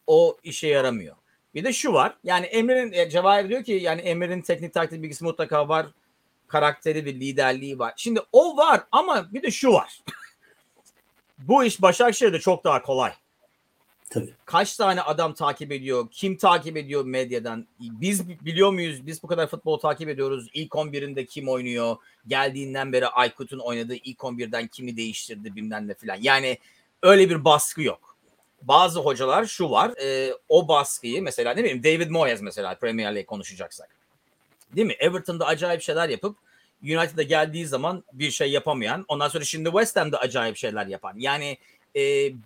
o işe yaramıyor. Bir de şu var. Yani Emre'nin e, Cevahir diyor ki yani Emre'nin teknik taktik bilgisi mutlaka var. Karakteri bir liderliği var. Şimdi o var ama bir de şu var. Bu iş Başakşehir'de çok daha kolay. Tabii. Kaç tane adam takip ediyor? Kim takip ediyor medyadan? Biz biliyor muyuz? Biz bu kadar futbol takip ediyoruz. İlk 11'inde kim oynuyor? Geldiğinden beri Aykut'un oynadığı ilk 11'den kimi değiştirdi bilmem ne filan. Yani öyle bir baskı yok. Bazı hocalar şu var. E, o baskıyı mesela ne bileyim David Moyes mesela Premier League konuşacaksak. Değil mi? Everton'da acayip şeyler yapıp United'a geldiği zaman bir şey yapamayan. Ondan sonra şimdi West Ham'da acayip şeyler yapan. Yani e,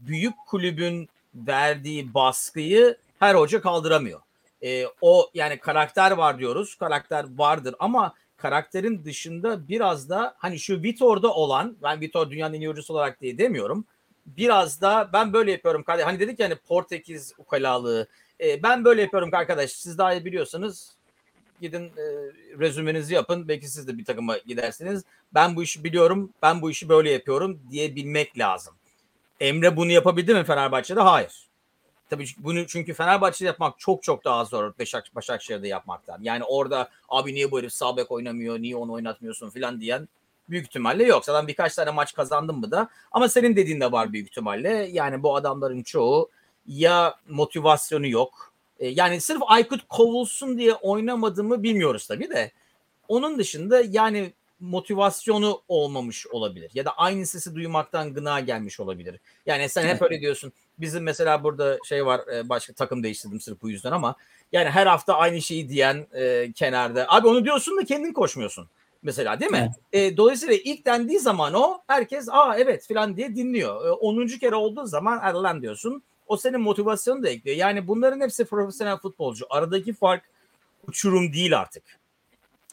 büyük kulübün verdiği baskıyı her hoca kaldıramıyor. E, o yani karakter var diyoruz. Karakter vardır ama karakterin dışında biraz da hani şu Vitor'da olan ben Vitor dünyanın en iyi oyuncusu olarak diye demiyorum. Biraz da ben böyle yapıyorum. Hani dedik yani Portekiz ukalalığı. E, ben böyle yapıyorum arkadaş. Siz daha iyi biliyorsanız gidin e, rezümenizi yapın. Belki siz de bir takıma gidersiniz. Ben bu işi biliyorum. Ben bu işi böyle yapıyorum diyebilmek lazım. Emre bunu yapabildi mi Fenerbahçe'de? Hayır. Tabii bunu çünkü Fenerbahçe'de yapmak çok çok daha zor Başak, Başakşehir'de yapmaktan. Yani orada abi niye bu herif sağ bek oynamıyor, niye onu oynatmıyorsun filan diyen büyük ihtimalle yok. Zaten birkaç tane maç kazandım mı da. Ama senin dediğin de var büyük ihtimalle. Yani bu adamların çoğu ya motivasyonu yok, E, yani sırf Aykut kovulsun diye oynamadığımı bilmiyoruz tabii de. Onun dışında yani motivasyonu olmamış olabilir. Ya da aynı sesi duymaktan gına gelmiş olabilir. Yani sen hep öyle diyorsun. Bizim mesela burada şey var e, başka takım değiştirdim sırf bu yüzden ama yani her hafta aynı şeyi diyen e, kenarda. Abi onu diyorsun da kendin koşmuyorsun. Mesela değil mi? Evet. E, dolayısıyla ilk dendiği zaman o herkes aa evet falan diye dinliyor. E, 10. kere olduğu zaman lan diyorsun. O senin motivasyonu da ekliyor. Yani bunların hepsi profesyonel futbolcu. Aradaki fark uçurum değil artık.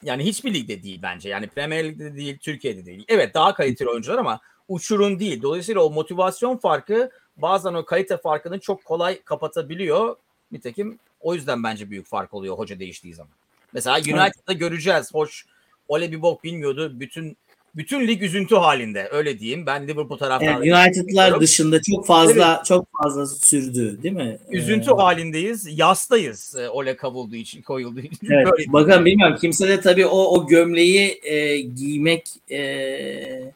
Yani hiçbir ligde değil bence. Yani Premier Lig'de değil, Türkiye'de değil. Evet daha kaliteli oyuncular ama uçurum değil. Dolayısıyla o motivasyon farkı bazen o kalite farkını çok kolay kapatabiliyor. Nitekim o yüzden bence büyük fark oluyor hoca değiştiği zaman. Mesela United'da göreceğiz. Hoş Ole bir bok bilmiyordu. Bütün bütün lig üzüntü halinde öyle diyeyim. Ben Liverpool taraftarıyım. Evet, United'lar dışında çok fazla evet. çok fazla sürdü değil mi? Üzüntü ee, halindeyiz. Yastayız. E, Ole kavulduğu için, koyulduğu için. Evet, Böyle bakın bilmiyorum kimse de tabii o o gömleği e, giymek e,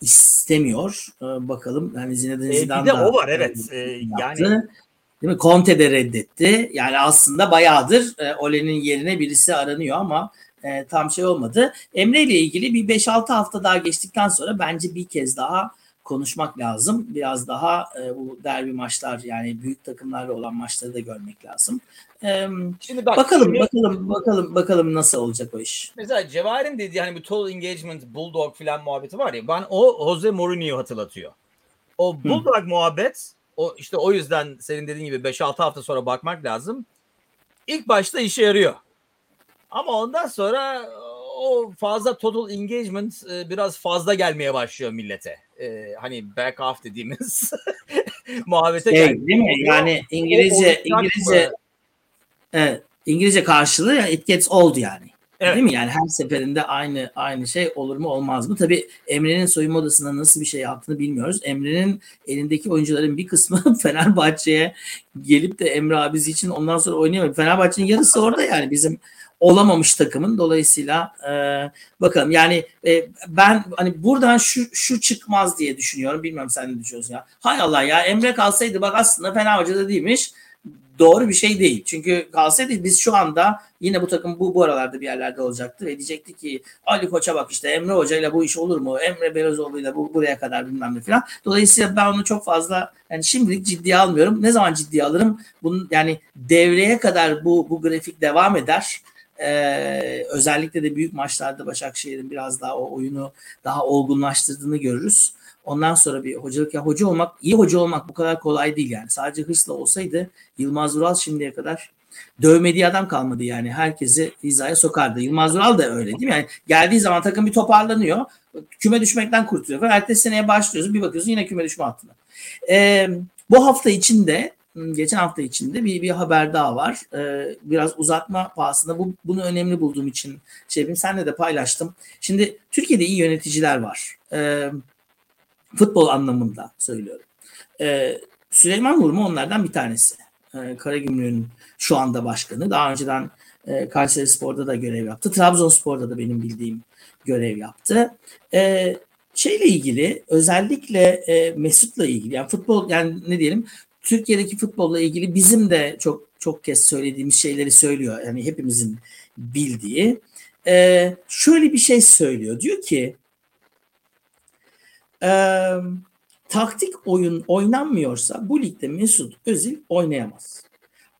istemiyor. E, bakalım yani Zinedine Zidane e, bir de o var evet. E, yani Değil mi? Conte de reddetti. Yani aslında bayağıdır e, Ole'nin yerine birisi aranıyor ama e, tam şey olmadı. Emre ile ilgili bir 5-6 hafta daha geçtikten sonra bence bir kez daha konuşmak lazım. Biraz daha e, bu derbi maçlar yani büyük takımlarla olan maçları da görmek lazım. E, Şimdi bak, bakalım şimdi, bakalım bakalım bakalım nasıl olacak o iş. Mesela Cevahir'in dediği hani bu total engagement bulldog filan muhabbeti var ya ben o Jose Mourinho hatırlatıyor. O bulldog Hı. muhabbet o işte o yüzden senin dediğin gibi 5-6 hafta sonra bakmak lazım. İlk başta işe yarıyor. Ama ondan sonra o fazla total engagement e, biraz fazla gelmeye başlıyor millete. E, hani back off dediğimiz muhabbete şey, gelmiyor. Değil mi? Yani İngilizce o, İngilizce evet, İngilizce karşılığı it gets old yani. Evet. Değil mi? Yani her seferinde aynı aynı şey olur mu olmaz mı? Tabii Emre'nin soyunma odasında nasıl bir şey yaptığını bilmiyoruz. Emre'nin elindeki oyuncuların bir kısmı Fenerbahçe'ye gelip de Emre abisi için ondan sonra oynayamıyor. Fenerbahçe'nin yarısı orada yani bizim olamamış takımın. Dolayısıyla e, bakalım yani e, ben hani buradan şu şu çıkmaz diye düşünüyorum. Bilmiyorum sen ne düşünüyorsun ya. Hay Allah ya Emre kalsaydı bak aslında Fenerbahçe'de değilmiş. Doğru bir şey değil. Çünkü kalsaydı biz şu anda yine bu takım bu, bu aralarda bir yerlerde olacaktı ve diyecekti ki Ali Koç'a bak işte Emre Hoca ile bu iş olur mu? Emre Belözoğlu ile bu buraya kadar bilmem ne falan. Dolayısıyla ben onu çok fazla yani şimdilik ciddiye almıyorum. Ne zaman ciddiye alırım? Bunun yani devreye kadar bu bu grafik devam eder. Ee, özellikle de büyük maçlarda Başakşehir'in biraz daha o oyunu daha olgunlaştırdığını görürüz. Ondan sonra bir hocalık ya hoca olmak, iyi hoca olmak bu kadar kolay değil yani. Sadece hırsla olsaydı Yılmaz Vural şimdiye kadar dövmediği adam kalmadı yani. Herkesi hizaya sokardı. Yılmaz Vural da öyle değil mi? Yani geldiği zaman takım bir toparlanıyor. Küme düşmekten kurtuluyor. Ertesi seneye başlıyorsun bir bakıyorsun yine küme düşme hattına. Ee, bu hafta içinde geçen hafta içinde bir, bir haber daha var. Ee, biraz uzatma pahasında bu, bunu önemli bulduğum için şey yapayım. Senle de paylaştım. Şimdi Türkiye'de iyi yöneticiler var. Ee, futbol anlamında söylüyorum. Ee, Süleyman Nur mu onlardan bir tanesi. Ee, Karagümrük'ün şu anda başkanı. Daha önceden e, Kayseri Spor'da da görev yaptı. Trabzonspor'da da benim bildiğim görev yaptı. Ee, şeyle ilgili özellikle e, Mesut'la ilgili yani futbol yani ne diyelim Türkiye'deki futbolla ilgili bizim de çok çok kez söylediğimiz şeyleri söylüyor. Yani hepimizin bildiği. Ee, şöyle bir şey söylüyor. Diyor ki e, taktik oyun oynanmıyorsa bu ligde Mesut Özil oynayamaz.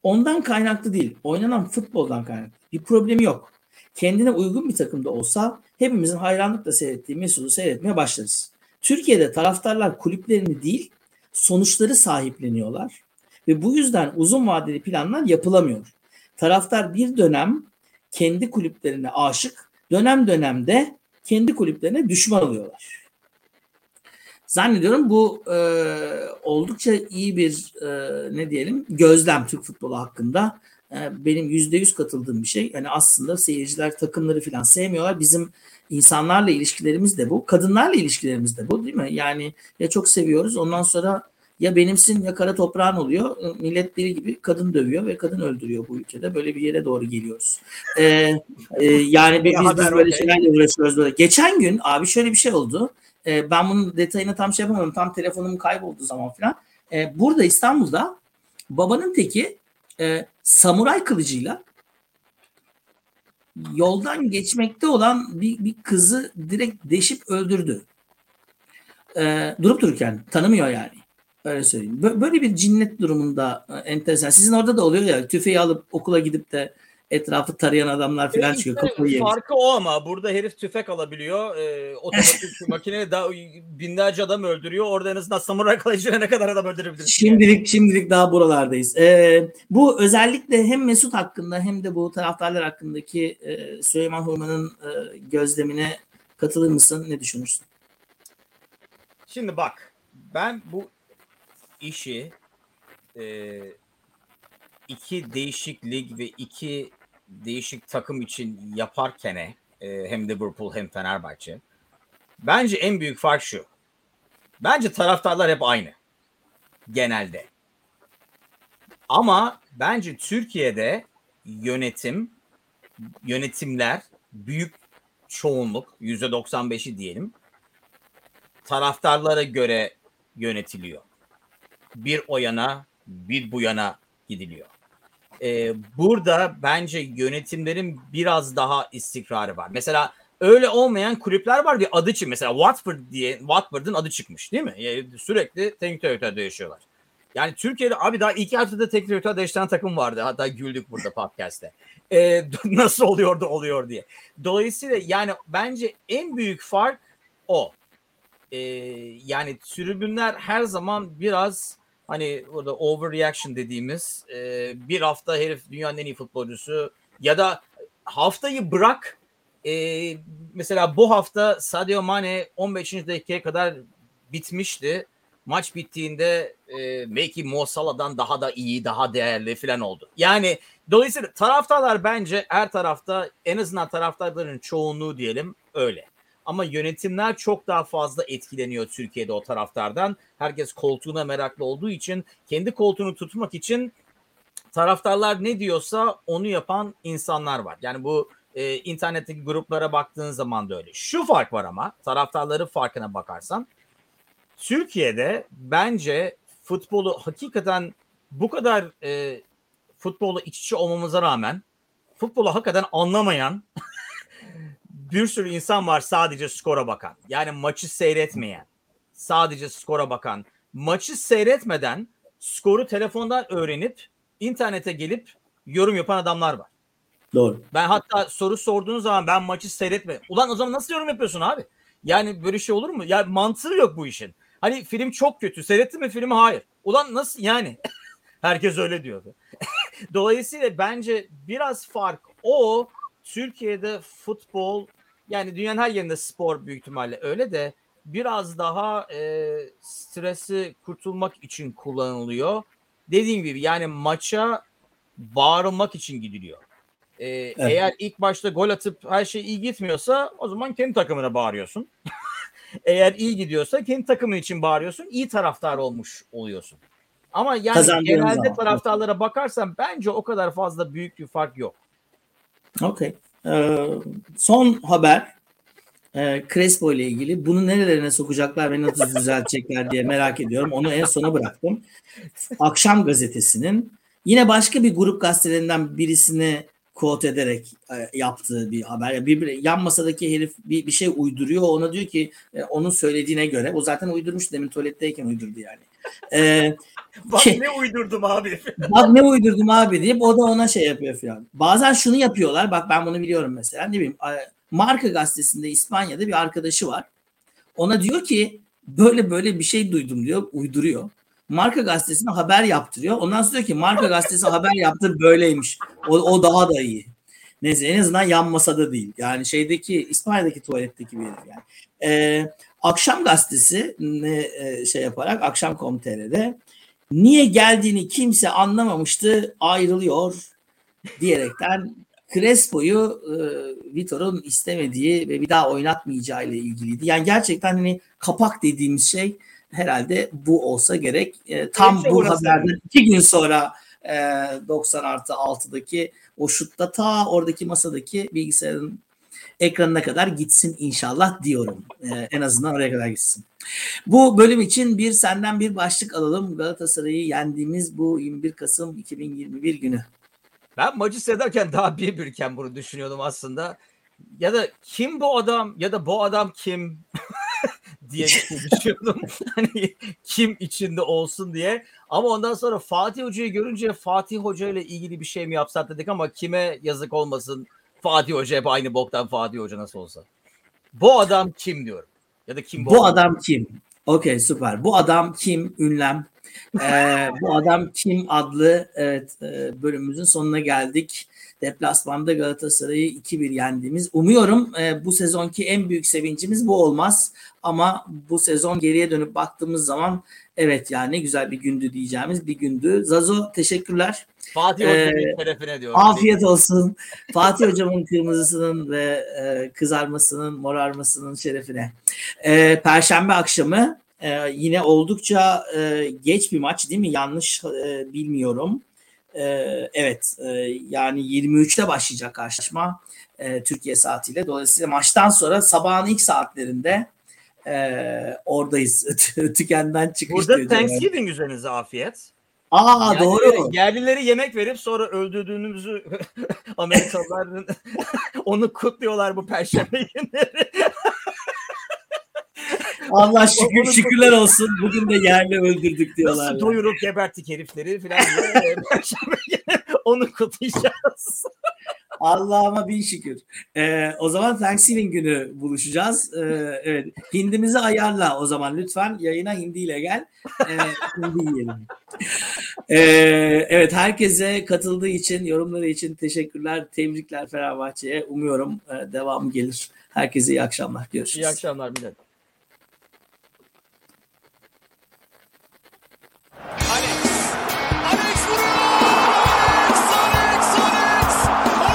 Ondan kaynaklı değil. Oynanan futboldan kaynaklı. Bir problemi yok. Kendine uygun bir takımda olsa hepimizin hayranlıkla seyrettiği Mesut'u seyretmeye başlarız. Türkiye'de taraftarlar kulüplerini değil sonuçları sahipleniyorlar ve bu yüzden uzun vadeli planlar yapılamıyor. Taraftar bir dönem kendi kulüplerine aşık, dönem dönemde kendi kulüplerine düşman oluyorlar. Zannediyorum bu e, oldukça iyi bir e, ne diyelim gözlem Türk futbolu hakkında. E, benim yüzde yüz katıldığım bir şey. Yani aslında seyirciler takımları falan sevmiyorlar. Bizim insanlarla ilişkilerimiz de bu. Kadınlarla ilişkilerimiz de bu değil mi? Yani ya çok seviyoruz ondan sonra ya benimsin ya kara toprağın oluyor. Millet deli gibi kadın dövüyor ve kadın öldürüyor bu ülkede. Böyle bir yere doğru geliyoruz. Ee, e, yani biz, biz böyle şeylerle uğraşıyoruz. Böyle. Geçen gün abi şöyle bir şey oldu. Ee, ben bunun detayını tam şey yapamadım. Tam telefonum kayboldu zaman falan. Ee, burada İstanbul'da babanın teki e, samuray kılıcıyla yoldan geçmekte olan bir, bir kızı direkt deşip öldürdü. Ee, durup dururken tanımıyor yani. Öyle söyleyeyim. Böyle bir cinnet durumunda e, enteresan. Sizin orada da oluyor ya tüfeği alıp okula gidip de etrafı tarayan adamlar falan çıkıyor. Işte farkı o ama burada herif tüfek alabiliyor. E, otomatik makine da binlerce adam öldürüyor. Orada en azından samuray kılıcıyla ne kadar adam öldürebilir? Şimdilik şimdilik daha buralardayız. E, bu özellikle hem Mesut hakkında hem de bu taraftarlar hakkındaki e, Süleyman Hurman'ın e, gözlemine katılır mısın? Ne düşünürsün? Şimdi bak ben bu işi e, iki değişik lig ve iki değişik takım için yaparken e, hem Liverpool hem Fenerbahçe bence en büyük fark şu. Bence taraftarlar hep aynı genelde. Ama bence Türkiye'de yönetim yönetimler büyük çoğunluk yüzde 95'i diyelim taraftarlara göre yönetiliyor. Bir o yana bir bu yana gidiliyor. Ee, burada bence yönetimlerin biraz daha istikrarı var. Mesela öyle olmayan kulüpler var bir adı çıkmış. Mesela Watford diye Watford'ın adı çıkmış değil mi? Yani sürekli teknik direktörde yaşıyorlar. Yani Türkiye'de abi daha iki haftada teknik direktör değiştiren takım vardı. Hatta güldük burada podcast'te. Ee, nasıl oluyor da oluyor diye. Dolayısıyla yani bence en büyük fark o e, yani tribünler her zaman biraz hani orada overreaction dediğimiz e, bir hafta herif dünyanın en iyi futbolcusu ya da haftayı bırak e, mesela bu hafta Sadio Mane 15. dakikaya kadar bitmişti. Maç bittiğinde e, belki Mo Salah'dan daha da iyi, daha değerli falan oldu. Yani dolayısıyla taraftarlar bence her tarafta en azından taraftarların çoğunluğu diyelim öyle. Ama yönetimler çok daha fazla etkileniyor Türkiye'de o taraftardan. Herkes koltuğuna meraklı olduğu için kendi koltuğunu tutmak için taraftarlar ne diyorsa onu yapan insanlar var. Yani bu e, internetteki gruplara baktığın zaman da öyle. Şu fark var ama taraftarların farkına bakarsan Türkiye'de bence futbolu hakikaten bu kadar e, futbolla iç içe olmamıza rağmen futbolu hakikaten anlamayan bir sürü insan var sadece skora bakan. Yani maçı seyretmeyen. Sadece skora bakan. Maçı seyretmeden skoru telefondan öğrenip internete gelip yorum yapan adamlar var. Doğru. Ben hatta soru sorduğunuz zaman ben maçı seyretme. Ulan o zaman nasıl yorum yapıyorsun abi? Yani böyle şey olur mu? Ya mantığı yok bu işin. Hani film çok kötü. Seyrettin mi filmi? Hayır. Ulan nasıl yani? Herkes öyle diyordu. Dolayısıyla bence biraz fark o Türkiye'de futbol yani dünyanın her yerinde spor büyük ihtimalle öyle de biraz daha e, stresi kurtulmak için kullanılıyor. Dediğim gibi yani maça bağırılmak için gidiliyor. Ee, evet. Eğer ilk başta gol atıp her şey iyi gitmiyorsa o zaman kendi takımına bağırıyorsun. eğer iyi gidiyorsa kendi takımın için bağırıyorsun. İyi taraftar olmuş oluyorsun. Ama yani genelde zaman. taraftarlara bakarsan bence o kadar fazla büyük bir fark yok. Okey. Ee, son haber e, Crespo ile ilgili. Bunu nerelerine sokacaklar ve nasıl düzeltecekler diye merak ediyorum. Onu en sona bıraktım. Akşam gazetesinin yine başka bir grup gazetelerinden birisini quote ederek e, yaptığı bir haber. Bir, yan masadaki herif bir, bir şey uyduruyor. Ona diyor ki e, onun söylediğine göre. O zaten uydurmuş demin tuvaletteyken uydurdu yani. E, bak ne uydurdum abi. bak ne uydurdum abi deyip o da ona şey yapıyor falan. Bazen şunu yapıyorlar. Bak ben bunu biliyorum mesela. Ne bileyim Marka gazetesinde İspanya'da bir arkadaşı var. Ona diyor ki böyle böyle bir şey duydum diyor. Uyduruyor. Marka gazetesine haber yaptırıyor. Ondan sonra diyor ki marka gazetesi haber yaptı böyleymiş. O, o daha da iyi. Neyse en azından yan masada değil. Yani şeydeki İspanya'daki tuvaletteki bir herif yani. Ee, akşam gazetesi ne e, şey yaparak akşam.com.tr'de niye geldiğini kimse anlamamıştı ayrılıyor diyerekten Crespo'yu e, Vitor'un istemediği ve bir daha oynatmayacağı ile ilgiliydi. Yani gerçekten hani kapak dediğimiz şey herhalde bu olsa gerek. E, tam bu haberden iki gün sonra e, 90 artı 6'daki o şutta ta oradaki masadaki bilgisayarın ekranına kadar gitsin inşallah diyorum. E, en azından oraya kadar gitsin. Bu bölüm için bir senden bir başlık alalım. Galatasaray'ı yendiğimiz bu 21 Kasım 2021 günü. Ben maçı seyrederken daha bir birken bunu düşünüyordum aslında. Ya da kim bu adam ya da bu adam kim diye düşünüyordum. hani kim içinde olsun diye. Ama ondan sonra Fatih Hoca'yı görünce Fatih Hoca ile ilgili bir şey mi yapsak dedik ama kime yazık olmasın. Fatih Hoca hep aynı boktan Fatih Hoca nasıl olsa. Bu adam kim diyorum. Ya da kim bu, bu adam? adam kim? Okey süper. Bu adam kim? Ünlem. Ee, bu adam kim adlı evet e, bölümümüzün sonuna geldik. Deplasmanda Galatasaray'ı 2-1 yendiğimiz. Umuyorum e, bu sezonki en büyük sevincimiz bu olmaz. Ama bu sezon geriye dönüp baktığımız zaman evet yani ne güzel bir gündü diyeceğimiz bir gündü. Zazo teşekkürler. Fatih Hocam'ın ee, şerefine diyorum. Afiyet olsun. Fatih Hocam'ın kırmızısının ve e, kızarmasının, morarmasının şerefine. E, Perşembe akşamı e, yine oldukça e, geç bir maç değil mi? Yanlış e, bilmiyorum. E, evet e, yani 23'te başlayacak karşılaşma e, Türkiye saatiyle. Dolayısıyla maçtan sonra sabahın ilk saatlerinde e, oradayız. Tükenden çıkış Burada Thanksgiving üzerinize afiyet. Aa yani doğru. Yerlileri yemek verip sonra öldürdüğünüzü Amerikalıların onu kutluyorlar bu perşembe günleri. Allah şükür şükürler olsun. Bugün de yerli öldürdük diyorlar. Nasıl doyurup geberttik herifleri falan. onu kutlayacağız. Allah'ıma bin şükür. Ee, o zaman Thanksgiving günü buluşacağız. Ee, evet. Hindimizi ayarla o zaman lütfen. Yayına hindiyle gel. Ee, hindi yiyelim. Ee, evet herkese katıldığı için, yorumları için teşekkürler. Tebrikler Fenerbahçe'ye. Umuyorum e, devamı gelir. Herkese iyi akşamlar. Görüşürüz. İyi akşamlar millet. I